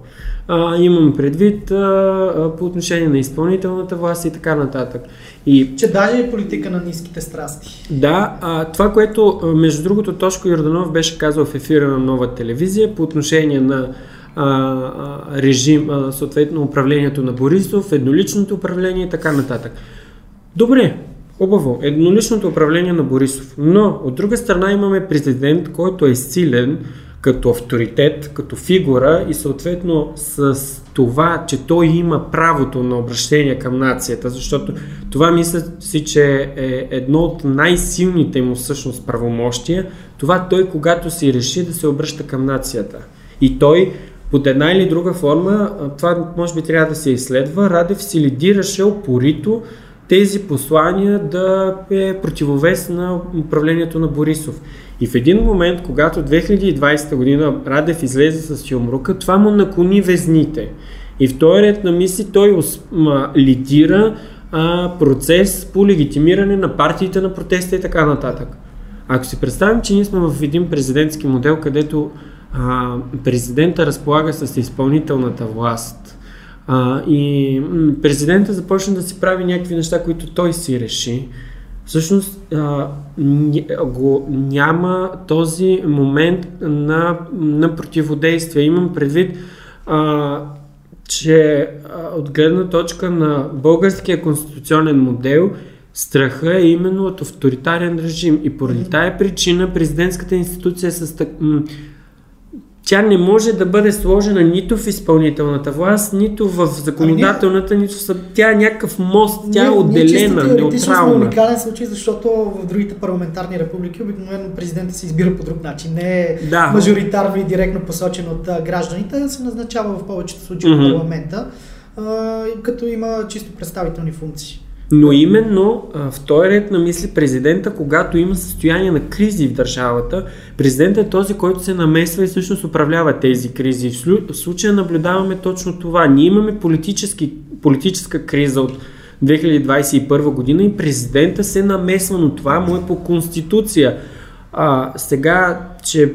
А, имам предвид а, по отношение на изпълнителната власт и така нататък. И, че даже е политика на ниските страсти. Да, а, това, което между другото Тошко Йорданов беше казал в ефира на нова телевизия по отношение на а, режим, а, съответно управлението на Борисов, едноличното управление и така нататък. Добре, Хубаво, едноличното управление на Борисов. Но от друга страна имаме президент, който е силен като авторитет, като фигура и съответно с това, че той има правото на обращение към нацията, защото това мисля си, че е едно от най-силните му всъщност правомощия, това той когато си реши да се обръща към нацията. И той под една или друга форма, това може би трябва да се изследва, Радев си лидираше опорито тези послания да е противовес на управлението на Борисов. И в един момент, когато 2020 година Радев излезе с Юмрука, това му наклони везните. И в този ред на мисли той лидира а, процес по легитимиране на партиите на протеста и така нататък. Ако си представим, че ние сме в един президентски модел, където а, президента разполага с изпълнителната власт, А, и президента започна да си прави някакви неща, които той си реши. Всъщност го, няма този момент на, на противодействие. Имам предвид, а, че а, от гледна точка на българския конституционен модел, страха е именно от авторитарен режим. И поради тая причина президентската институция е с тя не може да бъде сложена нито в изпълнителната власт, нито в законодателната, ами, нито в... Тя е някакъв мост, тя е отделена, ние неутрална. Ние уникален случай, защото в другите парламентарни републики обикновено президента се избира по друг начин. Не е да. мажоритарно и директно посочен от гражданите, а се назначава в повечето случаи mm-hmm. от парламента, а, като има чисто представителни функции. Но именно в този ред на мисли президента, когато има състояние на кризи в държавата, президентът е този, който се намесва и всъщност управлява тези кризи. В случая наблюдаваме точно това. Ние имаме политическа криза от 2021 година и президента се намесва, но това му е по конституция. А, сега, че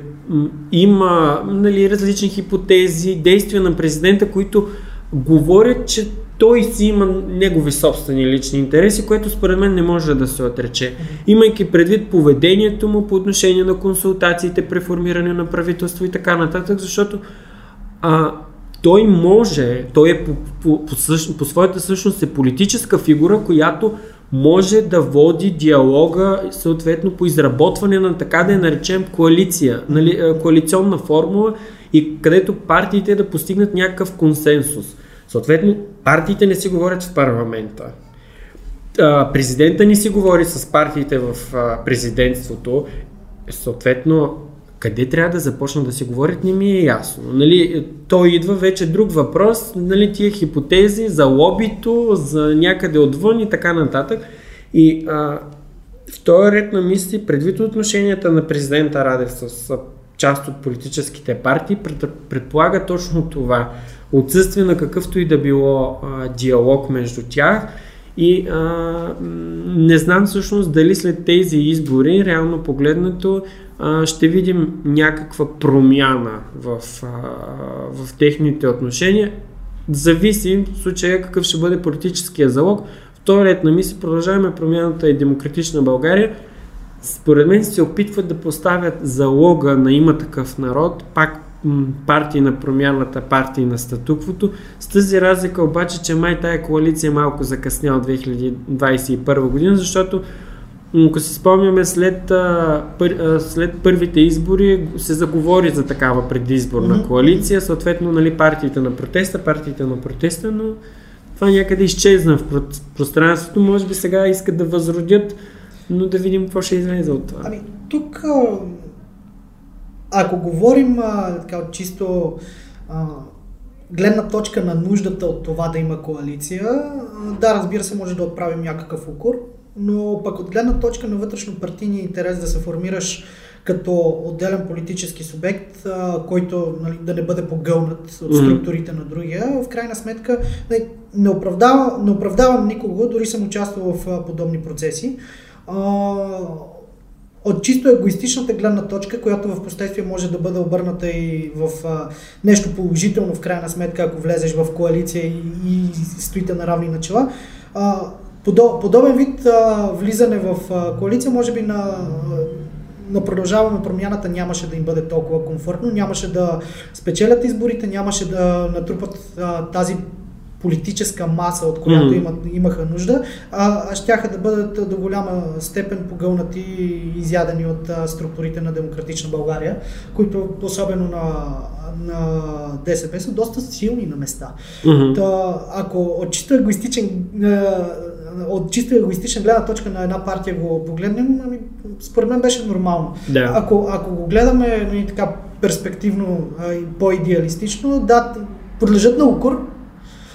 има нали, различни хипотези, действия на президента, които говорят, че той си има негови собствени лични интереси, което според мен не може да се отрече. Имайки предвид поведението му по отношение на консултациите, преформиране на правителство и така нататък, защото а, той може, той е по, по, по, по, по своята същност е политическа фигура, която може да води диалога съответно по изработване на така да я наречем коалиция, нали, коалиционна формула и където партиите да постигнат някакъв консенсус. Съответно, партиите не си говорят в парламента. Президента не си говори с партиите в президентството. Съответно, къде трябва да започна да си говорят, не ми е ясно. Нали, той идва вече друг въпрос, нали, тия хипотези за лобито, за някъде отвън и така нататък. И а, в този ред на мисли, предвид отношенията на президента Радев с част от политическите партии, предполага точно това отсъствие на какъвто и да било а, диалог между тях и а, не знам всъщност дали след тези избори, реално погледнато, а, ще видим някаква промяна в, а, в техните отношения. Зависи в случая какъв ще бъде политическия залог. Вторият на мисли продължаваме промяната и демократична България. Според мен се опитват да поставят залога на има такъв народ, пак партии на промяната, партии на статуквото. С тази разлика обаче, че май тая коалиция е малко закъсня от 2021 година, защото ако си спомняме, след, след първите избори се заговори за такава предизборна коалиция, съответно нали, партиите на протеста, партиите на протеста, но това някъде изчезна в пространството. Може би сега искат да възродят, но да видим какво ще излезе от това. Ами, тук ако говорим а, така, чисто а, гледна точка на нуждата от това да има коалиция, а, да, разбира се, може да отправим някакъв укор, но пък от гледна точка на вътрешно партийния интерес да се формираш като отделен политически субект, а, който нали, да не бъде погълнат от структурите mm-hmm. на другия, в крайна сметка нали, не, оправдавам, не оправдавам никого, дори съм участвал в а, подобни процеси. А, от чисто егоистичната гледна точка, която в последствие може да бъде обърната и в а, нещо положително в крайна сметка, ако влезеш в коалиция и, и стоите на равни начала. А, подобен вид а, влизане в а, коалиция, може би на, на продължаваме промяната нямаше да им бъде толкова комфортно, нямаше да спечелят изборите, нямаше да натрупат а, тази политическа маса, от която mm-hmm. имат, имаха нужда, а, а щяха да бъдат до голяма степен погълнати и изядени от а, структурите на Демократична България, които особено на, на ДСБ са доста силни на места. Mm-hmm. Та, ако от чисто егоистичен от чисто егоистична гледна точка на една партия го погледнем, ами, според мен беше нормално. Да. Ако, ако го гледаме нали, така перспективно и по-идеалистично, да, подлежат на укор,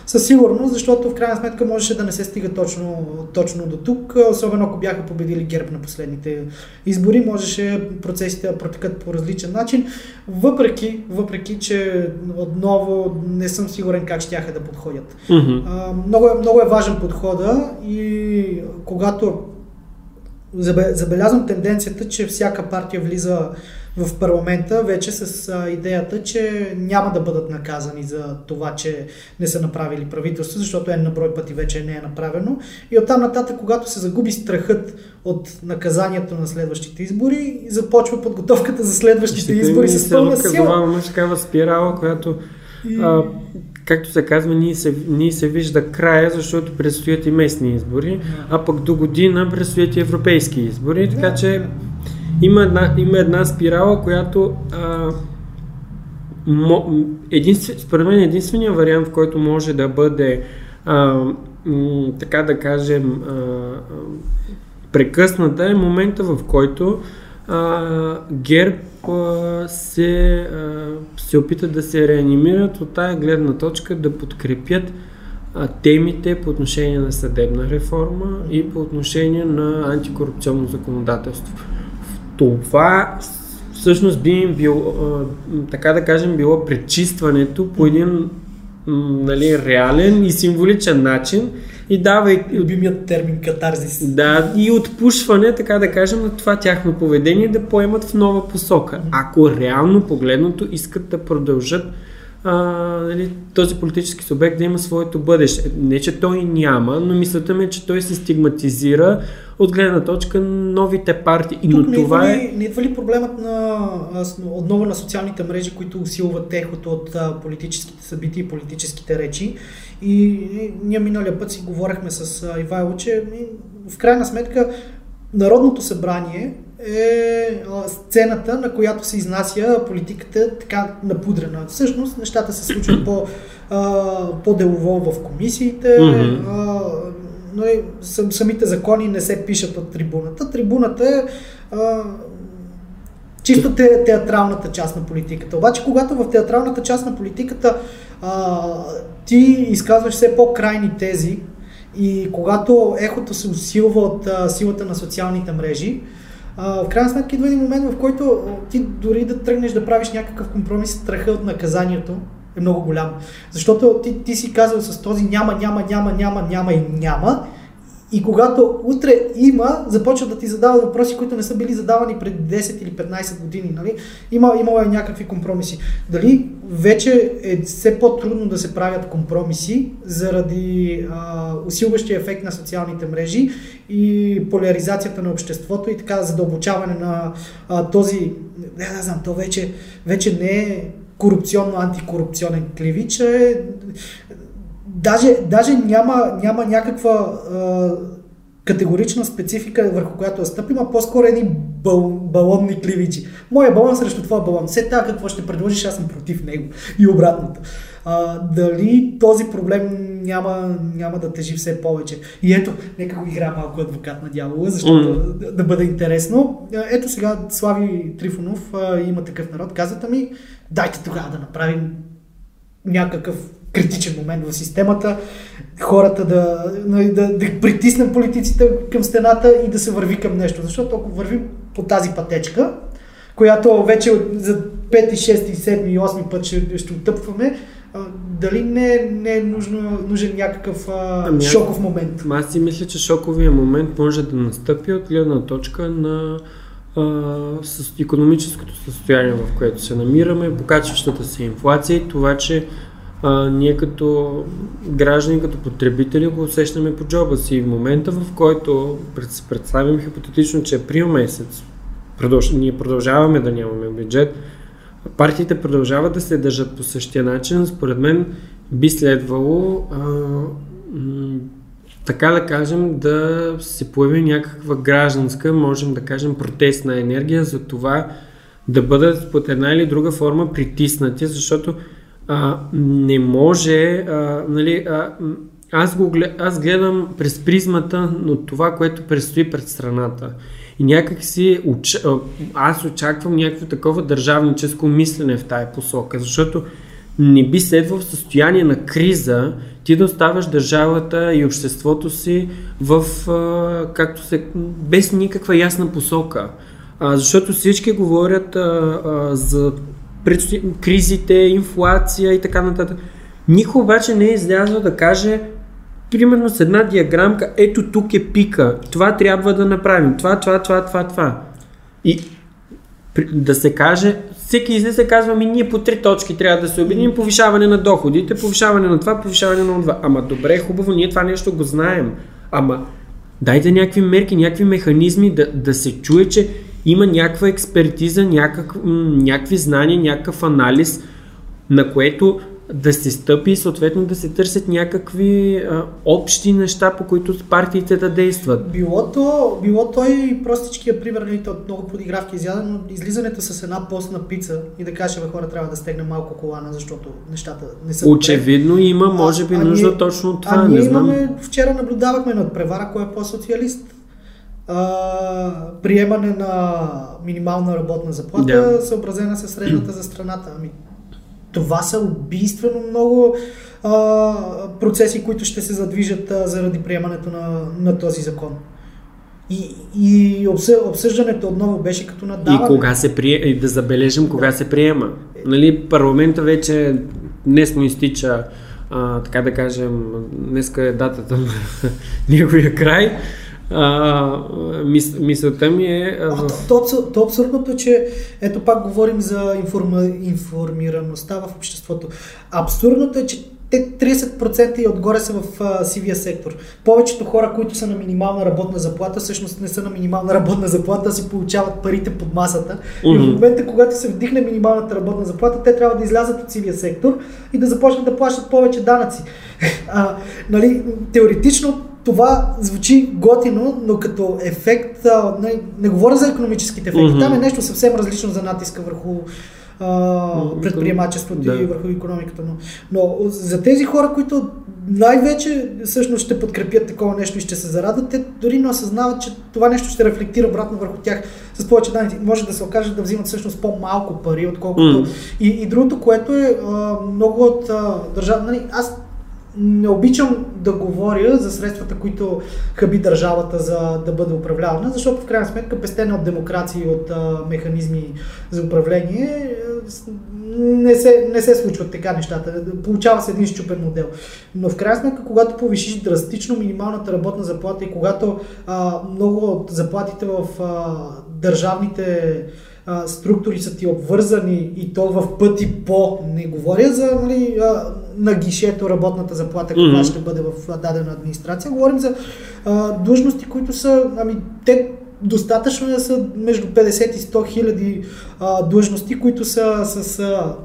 със сигурност, защото в крайна сметка можеше да не се стига точно, точно до тук, особено ако бяха победили ГЕРБ на последните избори, можеше процесите да протекат по различен начин, въпреки, въпреки че отново не съм сигурен как ще да подходят. Mm-hmm. А, много, е, много е важен подхода и когато забелязвам тенденцията, че всяка партия влиза в парламента вече с а, идеята, че няма да бъдат наказани за това, че не са направили правителство, защото е на брой пъти вече не е направено. И оттам нататък, когато се загуби страхът от наказанието на следващите избори, започва подготовката за следващите Ще избори с пълна сила. Има такава спирала, която и... а, както се казва, ние се, ние се вижда края, защото предстоят и местни избори, а пък до година предстоят и европейски избори, така че има една, има една спирала, която а, мо, единствен, според мен единствения вариант, в който може да бъде а, м, така да кажем а, прекъсната е момента, в който а, ГЕРБ а, се, а, се опитат да се реанимират от тая гледна точка да подкрепят темите по отношение на съдебна реформа и по отношение на антикорупционно законодателство. Това всъщност би им било, така да кажем, било пречистването по един нали, реален и символичен начин и дава и... Любимият термин катарзис. Да, и отпушване, така да кажем, на това тяхно поведение да поемат в нова посока. Ако реално погледното искат да продължат а, нали, този политически субект да има своето бъдеще. Не, че той няма, но мисълта ми е, че той се стигматизира от гледна точка новите партии. Но Тук това не, ли, е... не идва ли проблемът на, отново на социалните мрежи, които усилват техото от политическите събития и политическите речи? И, и ние миналия път си говорихме с Ивайло, че в крайна сметка Народното събрание е сцената, на която се изнася политиката така напудрена. Всъщност нещата се случват по, по-делово в комисиите, mm-hmm. но и самите закони не се пишат от трибуната. Трибуната е чисто те, театралната част на политиката. Обаче, когато в театралната част на политиката а, ти изказваш все по-крайни тези и когато ехото се усилва от а, силата на социалните мрежи, в крайна сметка идва един момент, в който ти дори да тръгнеш да правиш някакъв компромис, страха от наказанието е много голям. Защото ти, ти си казал с този няма, няма, няма, няма, няма и няма и когато утре има, започват да ти задават въпроси, които не са били задавани преди 10 или 15 години. Нали? Има, имало е някакви компромиси. Дали вече е все по-трудно да се правят компромиси заради а, усилващия ефект на социалните мрежи и поляризацията на обществото и така задълбочаване на а, този, не да знам, то вече, вече не е корупционно-антикорупционен кливич, е даже, даже няма, няма някаква а, категорична специфика, върху която да стъпим, а по-скоро едни бал, балонни кливичи. Моя балон срещу твоя балон. Все така какво ще предложиш, аз съм против него. И обратното. А, дали този проблем няма, няма да тежи все повече. И ето, нека го игра малко адвокат на дявола, защото mm. да, да бъде интересно. Ето сега Слави Трифонов а, има такъв народ. Казвате ми, дайте тогава да направим някакъв критичен момент в системата, хората да, нали, да, да притиснем политиците към стената и да се върви към нещо. Защото ако вървим по тази пътечка, която вече за 5, 6, 7 и 8 път ще, ще отъпваме, дали не, не е нужно, нужен някакъв а, ами, шоков момент? Аз си мисля, че шоковия момент може да настъпи от гледна точка на а, с економическото състояние, в което се намираме, покачващата се инфлация и това, че а, ние като граждани, като потребители го усещаме по джоба си. В момента, в който пред, представим хипотетично, че април месец продълж, ние продължаваме да нямаме бюджет, партиите продължават да се държат по същия начин. Според мен би следвало а, м- така да кажем, да се появи някаква гражданска, можем да кажем, протестна енергия за това да бъдат под една или друга форма притиснати, защото а, не може, а, нали, а, аз, го, аз гледам през призмата на това, което предстои пред страната. И някак си аз очаквам някакво такова държавническо мислене в тая посока, защото не би следвало в състояние на криза ти да оставаш държавата и обществото си в, както се, без никаква ясна посока. А, защото всички говорят а, а, за кризите, инфлация и така нататък. Никой обаче не е излязъл да каже примерно с една диаграмка, ето тук е пика, това трябва да направим, това, това, това, това, това. И да се каже, всеки излиза и казва, ми ние по три точки трябва да се обединим, повишаване на доходите, повишаване на това, повишаване на това. Ама добре, хубаво, ние това нещо го знаем. Ама дайте някакви мерки, някакви механизми да, да се чуе, че има някаква експертиза, някак, някакви знания, някакъв анализ, на което да се стъпи и съответно да се търсят някакви а, общи неща, по които партиите да действат. Било то, било то и простичкия пример, нали, от много подигравки изяден, но излизането с една постна пица и да каже, бе, хора, трябва да стегне малко колана, защото нещата не са Очевидно добре. има, може би, а, нужда ние, точно от това, а не ние знам. Имаме, вчера наблюдавахме над превара, кой е по-социалист. А, приемане на минимална работна заплата, yeah. съобразена с средната за страната. Ами, това са убийствено много а, процеси, които ще се задвижат а, заради приемането на, на този закон. И, и обсъждането отново беше като надаване. И кога се приема, и да забележим кога се приема. Нали, парламента вече днес му изтича, а, така да кажем, днеска е датата на неговия край. А, мис, мисълта ми е... А, в... то, то, то абсурдното е, че ето пак говорим за информа, информираността в обществото. Абсурдното е, че те 30% и отгоре са в а, сивия сектор. Повечето хора, които са на минимална работна заплата, всъщност не са на минимална работна заплата, а си получават парите под масата. Mm-hmm. И в момента, когато се вдихне минималната работна заплата, те трябва да излязат от сивия сектор и да започнат да плащат повече данъци. а, нали, теоретично това звучи готино, но като ефект, а, не, не говоря за економическите ефекти, mm-hmm. там е нещо съвсем различно за натиска върху а, предприемачеството да. и върху економиката. Но, но за тези хора, които най-вече всъщност ще подкрепят такова нещо и ще се зарадат, те дори не осъзнават, че това нещо ще рефлектира обратно върху тях с повече данни. Може да се окаже да взимат всъщност по-малко пари, отколкото. Mm. И, и другото, което е а, много от държава. Нали, аз не обичам да говоря за средствата, които хъби държавата за да бъде управлявана, защото в крайна сметка пестена от демокрация и от а, механизми за управление не се, не се случват така нещата. Получава се един щупен модел. Но в крайна сметка, когато повишиш драстично минималната работна заплата и когато а, много от заплатите в а, държавните структури са ти обвързани и то в пъти по, не говоря за нали, на гишето работната заплата, каква mm-hmm. ще бъде в дадена администрация, говорим за а, длъжности, които са, ами, те достатъчно да са между 50 и 100 хиляди длъжности, които са с а,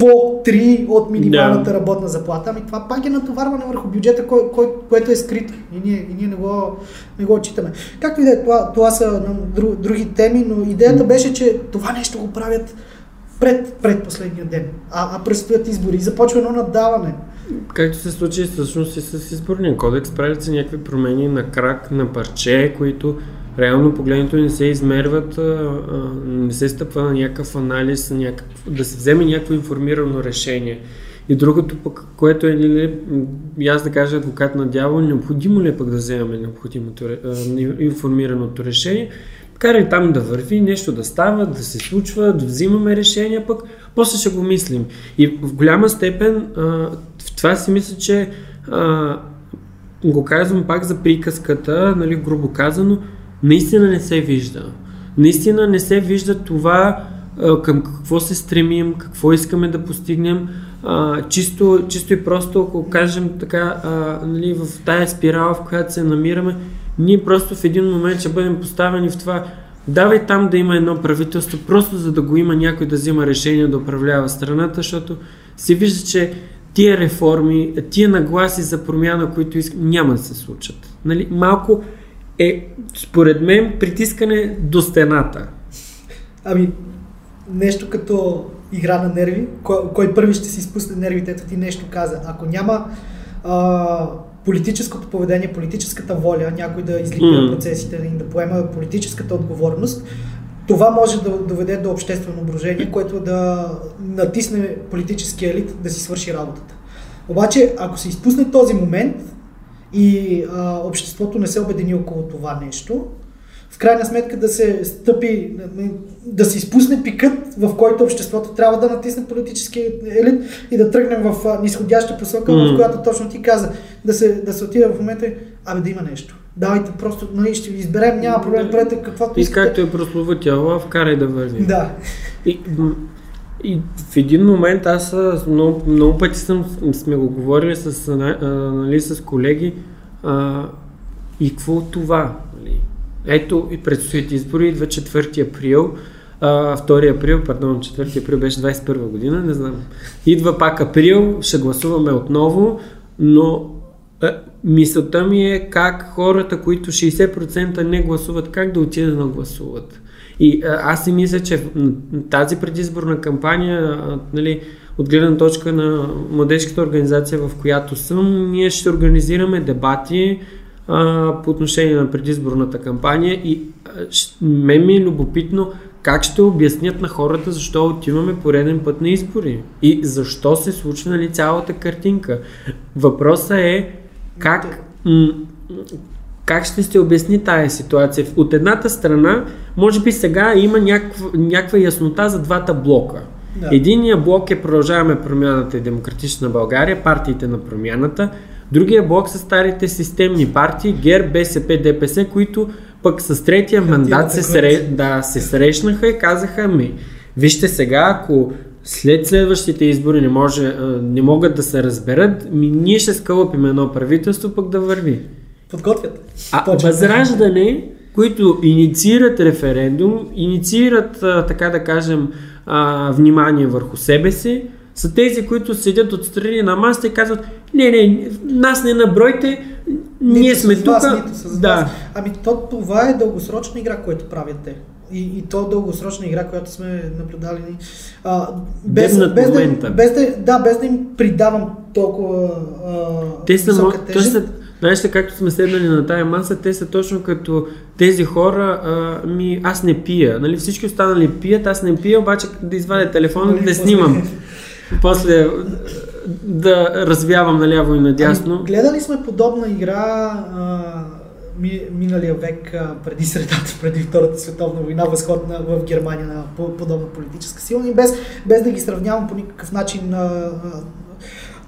по 3 от минималната yeah. работна заплата. Ами това пак е натоварване върху бюджета, кой, кой, което е скрито. И ние, и ние не, го, не го отчитаме. Както и да е, това, това са друг, други теми, но идеята беше, че това нещо го правят пред, последния ден. А, а предстоят избори. И започва едно надаване. Както се случи всъщност и с изборния кодекс, правят се някакви промени на крак, на парче, които реално погледнато не се измерват, не се стъпва на някакъв анализ, някакъв, да се вземе някакво информирано решение. И другото пък, което е, ли, аз да кажа адвокат на дявол, необходимо ли е пък да вземаме необходимото, информираното решение, карай там да върви, нещо да става, да се случва, да взимаме решения, пък после ще го мислим. И в голяма степен в това си мисля, че го казвам пак за приказката, нали, грубо казано, наистина не се вижда. Наистина не се вижда това към какво се стремим, какво искаме да постигнем. А, чисто, чисто и просто, ако кажем така, а, нали, в тая спирала, в която се намираме, ние просто в един момент ще бъдем поставени в това, давай там да има едно правителство, просто за да го има някой да взима решение да управлява страната, защото се вижда, че тия реформи, тия нагласи за промяна, които искам, няма да се случат. Нали? Малко е, според мен, притискане до стената. Ами, нещо като игра на нерви, кой, кой първи ще си изпусне нервите, ето ти нещо каза. Ако няма а, политическото поведение, политическата воля, някой да излипи mm. процесите и да поема политическата отговорност, това може да доведе до обществено обружение, което да натисне политическия елит да си свърши работата. Обаче, ако се изпусне този момент, и а, обществото не се обедини около това нещо, крайна сметка да се стъпи, да се изпусне пикът, в който обществото трябва да натисне политически елит и да тръгнем в нисходяща посока, mm. в която точно ти каза, да се, да се отиде в момента абе да има нещо. Давайте просто, нали, ще ви изберем, няма проблем, правете каквото И както е лав, вкарай да върви. Да. И, и в един момент аз много, много пъти съм, сме го говорили с, а, нали, с колеги а, и какво от това? Нали? Ето и предстоят избори, идва 4 април, а, 2 април, пардон, 4 април беше 21 година, не знам. Идва пак април, ще гласуваме отново, но а, мисълта ми е как хората, които 60% не гласуват, как да отидат да гласуват. И а, аз си мисля, че тази предизборна кампания, а, нали, от гледна точка на младежката организация, в която съм, ние ще организираме дебати а, по отношение на предизборната кампания и а, мен ми е любопитно как ще обяснят на хората защо отиваме пореден път на избори и защо се случва нали, цялата картинка. Въпросът е как, м- как ще се обясни тая ситуация? От едната страна, може би сега има някаква, някаква яснота за двата блока. Да. Единия блок е Продължаваме промяната и Демократична България, партиите на промяната. Другия блок са старите системни партии, ГЕР, БСП, ДПС, които пък с третия мандат се, сре... да, се срещнаха и казаха ми, вижте сега, ако след следващите избори не, може, не могат да се разберат, ми ние ще скълъпим едно правителство пък да върви. Подготвят. А Почват. възраждане, които инициират референдум, инициират, така да кажем, внимание върху себе си, са тези, които седят отстрани на масата и казват, не, не, нас не набройте, ние нито сме тук. Да. Ами то, това е дългосрочна игра, която правят те. И, и то дългосрочна игра, която сме наблюдали. А, без, без, без, да, без, да, да, без да им придавам толкова а, те са, мо... са, Знаеш ли, както сме седнали на тая маса, те са точно като тези хора, а, ми, аз не пия. Нали, всички останали пият, аз не пия, обаче да извадя телефона и да снимам. После да развявам наляво и надясно. Ами, гледали сме подобна игра а, ми, миналия век а, преди средата, преди Втората световна война, възходна в Германия на подобна политическа сила и без, без да ги сравнявам по никакъв начин а,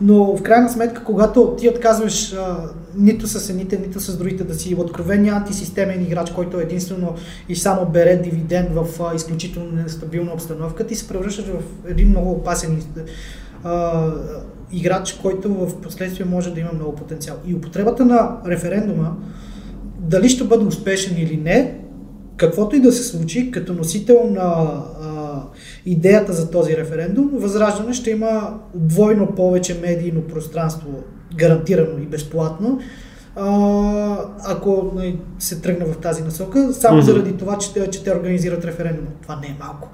но в крайна сметка, когато ти отказваш а, нито с едните, нито с другите да си откровения антисистемен играч, който единствено и само бере дивиденд в а, изключително нестабилна обстановка, ти се превръщаш в един много опасен играч, който в последствие може да има много потенциал. И употребата на референдума, дали ще бъде успешен или не, каквото и да се случи, като носител на а, идеята за този референдум, Възраждане ще има двойно повече медийно пространство, гарантирано и безплатно, а, ако нали, се тръгне в тази насока, само mm-hmm. заради това, че те, че те организират референдум. Това не е малко.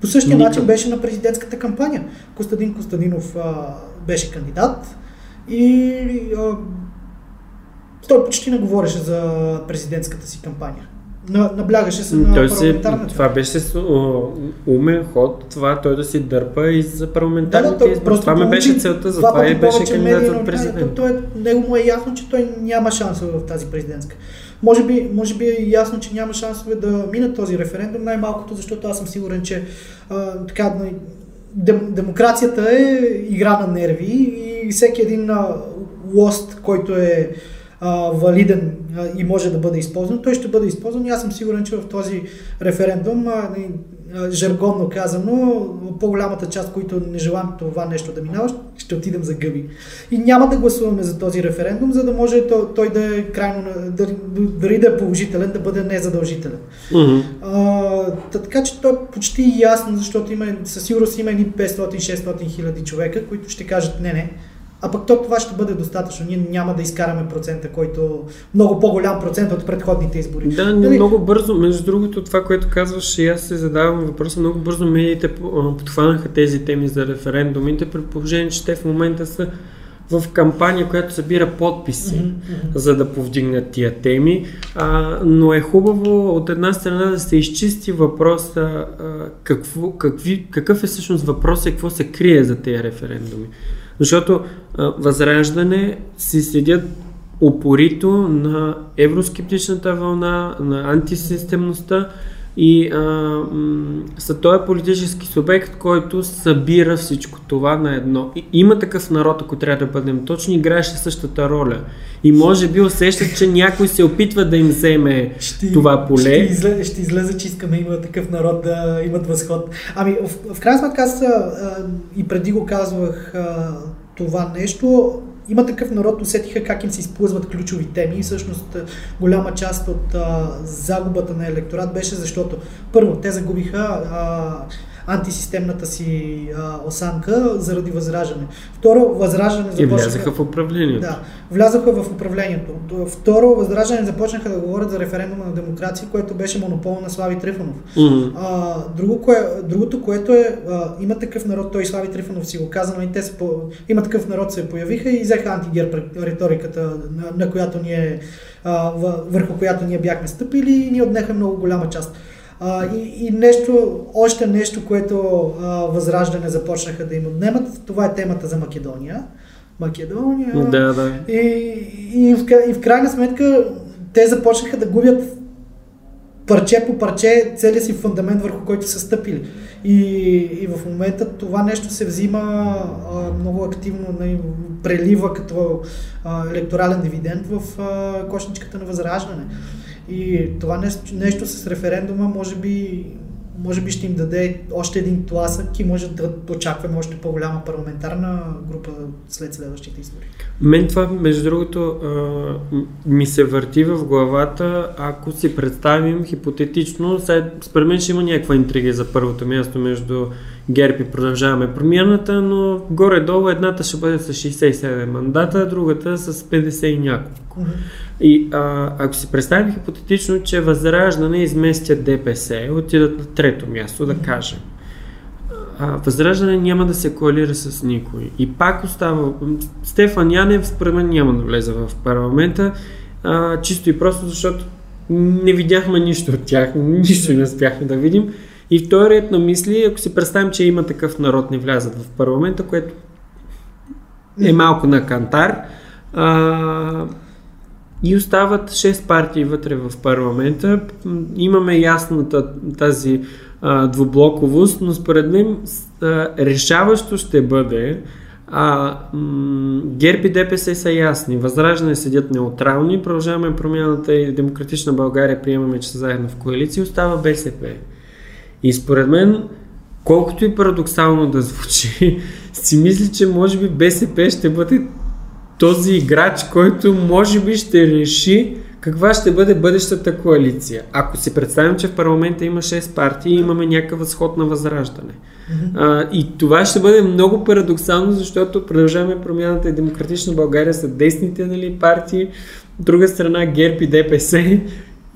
По същия Никъм. начин беше на президентската кампания. Костадин Костадинов а, беше кандидат и а, той почти не говореше за президентската си кампания наблягаше се на той парламентарната. това беше умен ход, това той да си дърпа и за парламентарните да, да, избори. Това ме беше целта, за това и беше кандидат за президент. Той, него му е ясно, че той няма шансове в тази президентска. Може би, може би е ясно, че няма шансове да минат този референдум, най-малкото, защото аз съм сигурен, че а, така, дем, демокрацията е игра на нерви и всеки един а, лост, който е а, валиден а, и може да бъде използван, той ще бъде използван и аз съм сигурен, че в този референдум, а, а, жаргонно казано, по-голямата част, които не желаем това нещо да минава, ще отидем за гъби. И няма да гласуваме за този референдум, за да може той, той да е крайно, да, да е положителен, да бъде незадължителен. Mm-hmm. А, така че то е почти ясно, защото има, със сигурност има едни 500-600 хиляди човека, които ще кажат не, не, а пък то това ще бъде достатъчно. Ние няма да изкараме процента, който много по-голям процент от предходните избори. Да, Дали... много бързо, между другото, това, което казваш, и аз се задавам въпроса, много бързо медиите подхванаха тези теми за референдумите, при положение, че те в момента са в кампания, която събира подписи, mm-hmm. за да повдигнат тия теми. А, но е хубаво от една страна да се изчисти въпроса а, какво, какви, какъв е всъщност въпросът и какво се крие за тези референдуми. Защото Възраждане си седят упорито на евроскептичната вълна, на антисистемността и а, м- са той е политически субект, който събира всичко това на едно. И, има такъв народ, ако трябва да бъдем точни, играеше същата роля. И може би усещат, че някой се опитва да им вземе ще, това поле. Ще излезе, ще излезе, че искаме има такъв народ да имат възход. Ами, в, в крайна сметка аз а, и преди го казвах а, това нещо, има такъв народ, усетиха как им се изплъзват ключови теми. И всъщност голяма част от а, загубата на електорат беше защото първо те загубиха а, антисистемната си а, осанка заради възражане. Второ, възражане започнаха... И влязаха в управлението. Да, влязаха в управлението. Второ, възражане започнаха да говорят за референдума на демокрация, което беше монопол на Слави Трифонов. Mm-hmm. А, друго, кое, другото, което е, а, има такъв народ, той Слави Трифонов си го каза, но и те се по... има такъв народ се появиха и взеха антигерб риториката, на, на която ние, а, върху която ние бяхме стъпили и ни отнеха много голяма част. А, и, и нещо, още нещо, което а, Възраждане започнаха да им отнемат, това е темата за Македония. Македония. Да, да. И, и, в, и в крайна сметка те започнаха да губят парче по парче целият си фундамент, върху който са стъпили. И, и в момента това нещо се взима а, много активно, нали, прелива като а, електорален дивиденд в а, кошничката на възраждане. И това нещо, нещо с референдума може би, може би ще им даде още един тласък и може да очакваме още по-голяма парламентарна група след следващите избори. Мен това, между другото, ми се върти в главата, ако си представим хипотетично, според мен ще има някаква интрига за първото място между ГЕРБ и продължаваме промяната, но горе-долу едната ще бъде с 67 мандата, другата с 50 и няколко. Mm-hmm. И а, ако си представим хипотетично, че Възраждане изместят ДПС, отидат на трето място, да кажем. А, възраждане няма да се коалира с никой. И пак остава... Стефан Янев, според мен, няма да влезе в парламента, а, чисто и просто защото не видяхме нищо от тях, нищо не успяхме да видим. И вторият на мисли, ако си представим, че има такъв народ не влязат в парламента, което е малко на кантар, а, и остават 6 партии вътре в парламента. Имаме ясната тази а, двублоковост, но според мен а, решаващо ще бъде а, м- ДПС са ясни. Възраждане седят неутрални, продължаваме промяната и Демократична България приемаме, че са заедно в коалиция, остава БСП. И според мен, колкото и парадоксално да звучи, си мисля, че може би БСП ще бъде този играч, който може би ще реши каква ще бъде бъдещата коалиция. Ако си представим, че в парламента има 6 партии и имаме някакъв възход на възраждане. Mm-hmm. А, и това ще бъде много парадоксално, защото продължаваме промяната и Демократична България са десните нали, партии, от друга страна ГЕРБ и ДПС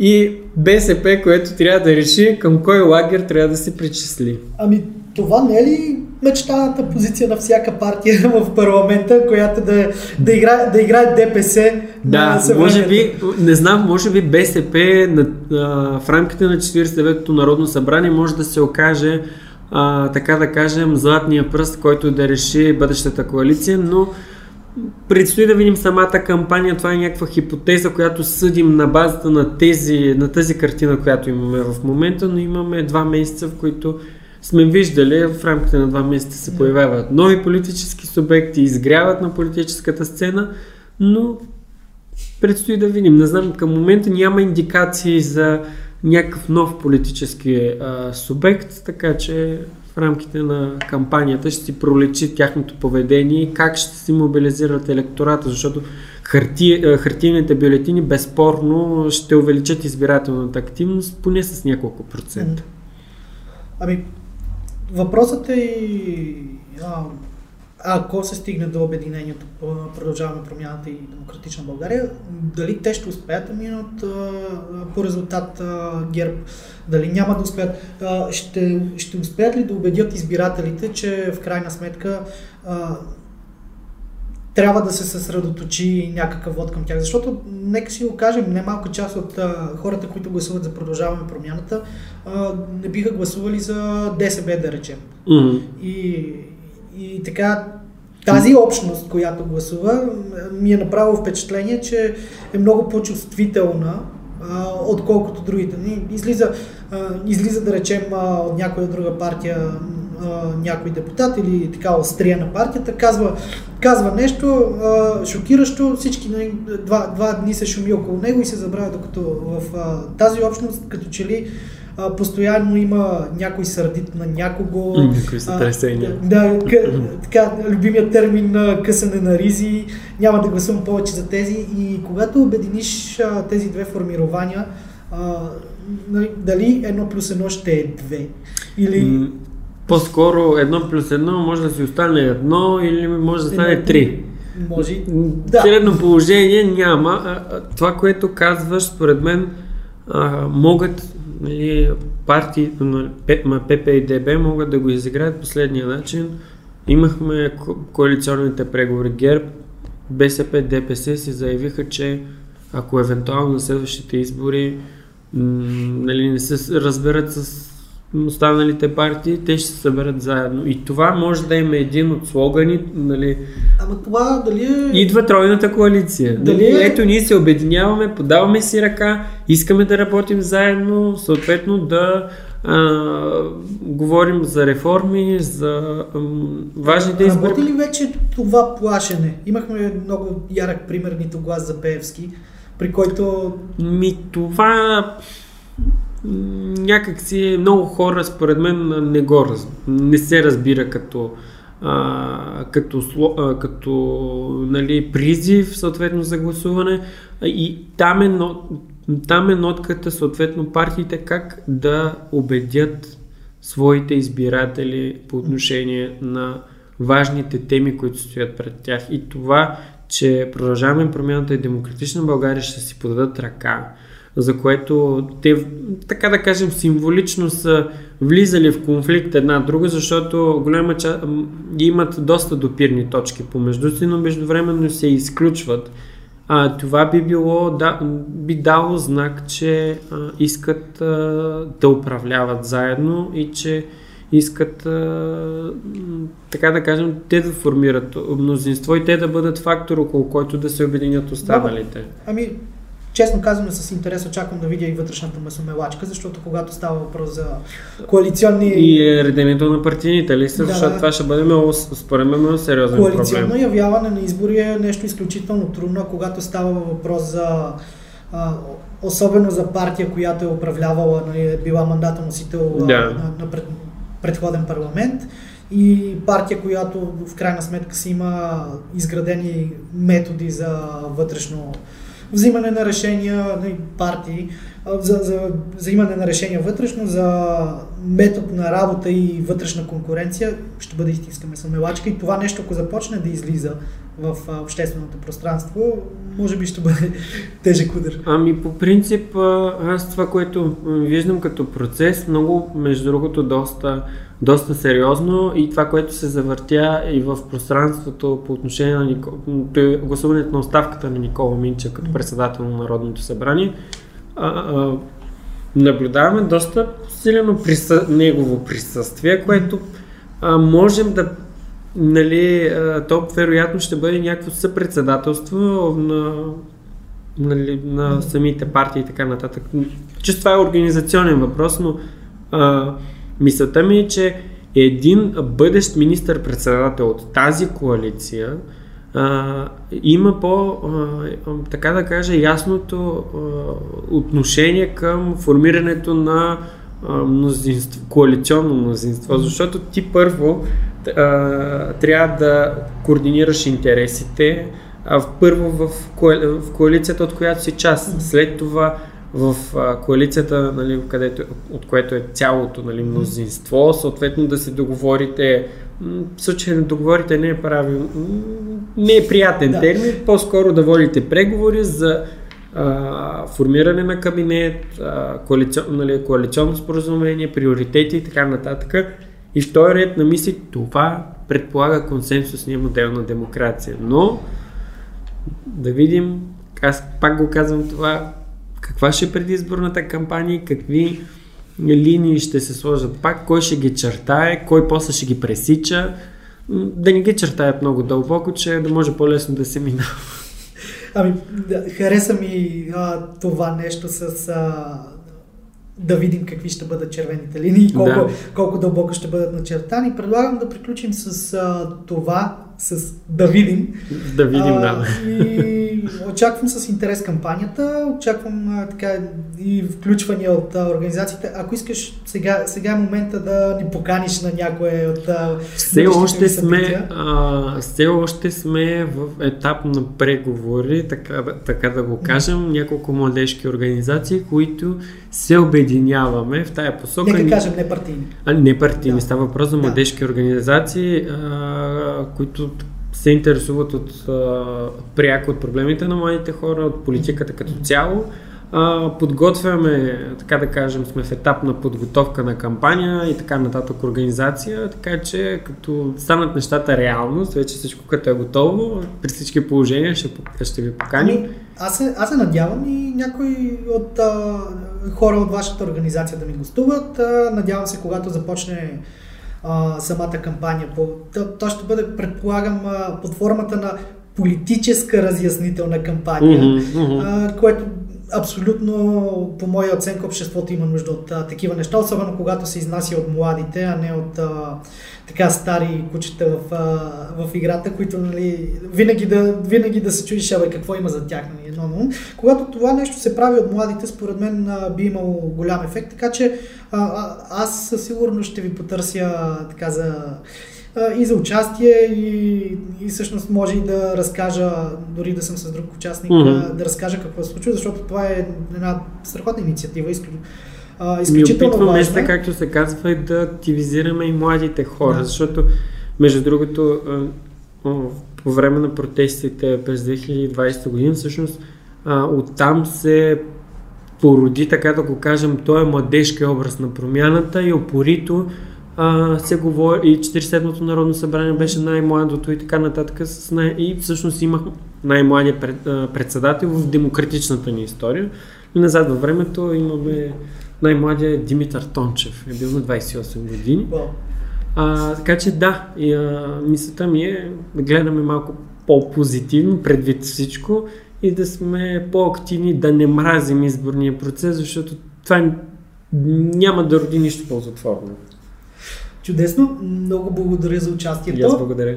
и БСП, което трябва да реши към кой лагер трябва да се причисли. Ами това не е ли мечтаната позиция на всяка партия в парламента, която да, да, играе, да играе ДПС да, на може би, не знам, може би БСП на, а, в рамките на 49-то Народно събрание може да се окаже а, така да кажем, златния пръст, който да реши бъдещата коалиция, но Предстои да видим самата кампания. Това е някаква хипотеза, която съдим на базата на, тези, на тази картина, която имаме в момента, но имаме два месеца, в които сме виждали в рамките на два месеца се появяват нови политически субекти, изгряват на политическата сцена, но предстои да видим. Не знам, към момента няма индикации за някакъв нов политически а, субект, така че в рамките на кампанията ще си пролечи тяхното поведение и как ще си мобилизират електората, защото харти, хартийните бюлетини безспорно ще увеличат избирателната активност поне с няколко процента. Ами, въпросът е и а, ако се стигне до обединението, продължаваме промяната и демократична България, дали те ще успеят да минат по резултат а, ГЕРБ, дали няма да успеят, а, ще, ще успеят ли да убедят избирателите, че в крайна сметка а, трябва да се съсредоточи някакъв вод към тях. Защото, нека си го кажем, немалка част от а, хората, които гласуват за продължаваме промяната, а, не биха гласували за ДСБ, да речем. Mm-hmm. И, и така, тази общност, която гласува, ми е направила впечатление, че е много по-чувствителна а, отколкото другите. Излиза, а, излиза да речем от някоя друга партия а, някой депутат или така острия на партията, казва, казва нещо а, шокиращо, всички нали, два, два дни се шуми около него и се забравя, докато в а, тази общност, като че ли а, постоянно има някой сърдит на някого. Някои сътресения. Да, къ, така, любимият термин на късане на ризи. Няма да гласувам повече за тези. И когато обединиш а, тези две формирования, а, нали, дали едно плюс едно ще е две? Или... По-скоро едно плюс едно може да си остане едно или може да стане три. Може. Да. Средно положение няма. Това, което казваш, според мен, могат нали, партии, ПП и ДБ могат да го изиграят последния начин. Имахме коалиционните преговори ГЕРБ, БСП, ДПС си заявиха, че ако евентуално на следващите избори нали, не се разберат с останалите партии, те ще се съберат заедно. И това може да има един от слогани, нали... Ама това дали е... Идва тройната коалиция. Дали е... Ето ние се обединяваме, подаваме си ръка, искаме да работим заедно, съответно да а, говорим за реформи, за а, важните избори. Работи ли вече това плашене? Имахме много ярък пример нито глас за Пеевски, при който... Ми това някак си много хора, според мен, не го раз... не се разбира като, а, като, а, като нали, призив, съответно, за гласуване. И там е, там е нотката, съответно, партиите как да убедят своите избиратели по отношение на важните теми, които стоят пред тях. И това, че продължаваме промяната и демократична България ще си подадат ръка за което те, така да кажем, символично са влизали в конфликт една друга, защото голяма част имат доста допирни точки помежду си, но междувременно се изключват. А, това би било, да, би дало знак, че а, искат а, да управляват заедно и че искат, а, така да кажем, те да формират мнозинство и те да бъдат фактор, около който да се обединят останалите. Ами, честно казвам, с интерес очаквам да видя и вътрешната месомелачка, защото когато става въпрос за коалиционни... И е редението на партийните листи, да, защото това ще бъде много, според мен, много сериозен проблем. Коалиционно явяване на избори е нещо изключително трудно, когато става въпрос за а, особено за партия, която е управлявала, нали, е била мандата носител да. на, на пред, предходен парламент и партия, която в крайна сметка си има изградени методи за вътрешно взимане на решения на нали, партии, за, за взимане на решения вътрешно, за метод на работа и вътрешна конкуренция, ще бъде истинска месомелачка и това нещо, ако започне да излиза в общественото пространство, може би ще бъде тежък удар. Ами по принцип, аз това, което виждам като процес, много, между другото, доста доста сериозно и това, което се завъртя и в пространството по отношение на Нико... гласуването на оставката на Никола Минча като председател на Народното събрание, а, а, наблюдаваме доста силено присъ... негово присъствие, което а, можем да нали, то вероятно ще бъде някакво съпредседателство на, нали, на самите партии и така нататък. Че това е организационен въпрос, но а, Мисълта ми е, че един бъдещ министър-председател от тази коалиция а, има по, а, така да кажа, ясното а, отношение към формирането на а, мнозинство, коалиционно мнозинство, защото ти първо а, трябва да координираш интересите, а, първо в, в коалицията, от която си част. След това в а, коалицията, нали, където, от което е цялото нали, мнозинство, съответно да се договорите. В случай да договорите не е правил, не е приятен да. термин, по-скоро да водите преговори за а, формиране на кабинет, а, коалицион, нали, коалиционно споразумение, приоритети и така нататък. И в този ред на мисли това предполага консенсусния модел на демокрация. Но да видим, аз пак го казвам това, каква ще е предизборната кампания, какви линии ще се сложат пак, кой ще ги чертае, кой после ще ги пресича. Да не ги чертаят много дълбоко, че да може по-лесно да се минава. Ами, да, хареса ми а, това нещо с а, да видим какви ще бъдат червените линии, колко, да. колко дълбоко ще бъдат начертани. Предлагам да приключим с а, това, с да видим. Да видим, а, да. И очаквам с интерес кампанията, очаквам а, така и включвания от а, организациите. Ако искаш, сега, сега е момента да ни поканиш на някое от а, все още сме, а, все още сме в етап на преговори, така, така да го кажем, няколко младежки организации, които се обединяваме в тая посока. Нека кажем не партийни. А, не партийни, да. става въпрос за младежки да. организации, а, които се интересуват от а, пряко от проблемите на младите хора, от политиката като цяло. А, подготвяме, така да кажем, сме в етап на подготовка на кампания и така нататък организация, така че като станат нещата реалност, вече всичко като е готово, при всички положения ще, ще ви поканим. Ами, аз, се, аз се надявам и някои от а, хора от вашата организация да ми гостуват. А, надявам се, когато започне а, самата кампания. То, ще бъде, предполагам, под формата на политическа разяснителна кампания, mm-hmm, mm-hmm. А, което абсолютно, по моя оценка, обществото има нужда от а, такива неща, особено когато се изнася от младите, а не от а, така стари кучета в, а, в играта, които нали, винаги, да, винаги да се чудиш, абе, какво има за тях. Нали, но, но, когато това нещо се прави от младите, според мен а, би имало голям ефект, така че а, а, аз със сигурност ще ви потърся така за и за участие и, и всъщност може и да разкажа, дори да съм с друг участник, mm-hmm. да разкажа какво се случва, защото това е една страхотна инициатива, изключително изключително опитваме се, както се казва, и да активизираме и младите хора, да. защото, между другото, по време на протестите през 2020 година, всъщност оттам се породи, така да го кажем, той е младежки образ на промяната и опорито а, се говори и 47-то Народно събрание беше най-младото и така нататък. С най- и всъщност имах най-младия пред, а, председател в демократичната ни история. И назад във времето имаме най-младия Димитър Тончев. Е бил на 28 години. А, така че да, и, а, мисълта ми е да гледаме малко по-позитивно предвид всичко и да сме по-активни, да не мразим изборния процес, защото това няма да роди нищо ползотворно. Чудесно. Много благодаря за участието. И аз благодаря.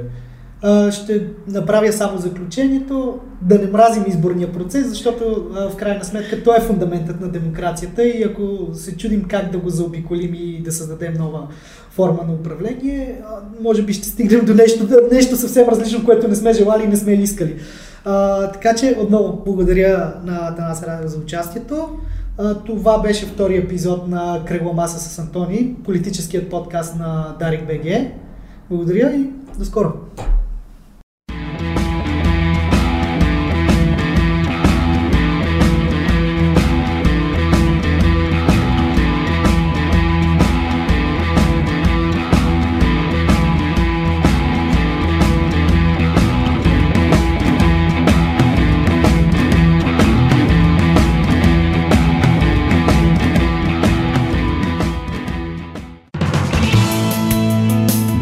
Ще направя само заключението да не мразим изборния процес, защото в крайна сметка той е фундаментът на демокрацията и ако се чудим как да го заобиколим и да създадем нова форма на управление, може би ще стигнем до нещо, нещо съвсем различно, което не сме желали и не сме искали. А, така че отново благодаря на Танас Радио за участието. Това беше втори епизод на Кръгла маса с Антони, политическият подкаст на Дарик БГ. Благодаря и до скоро!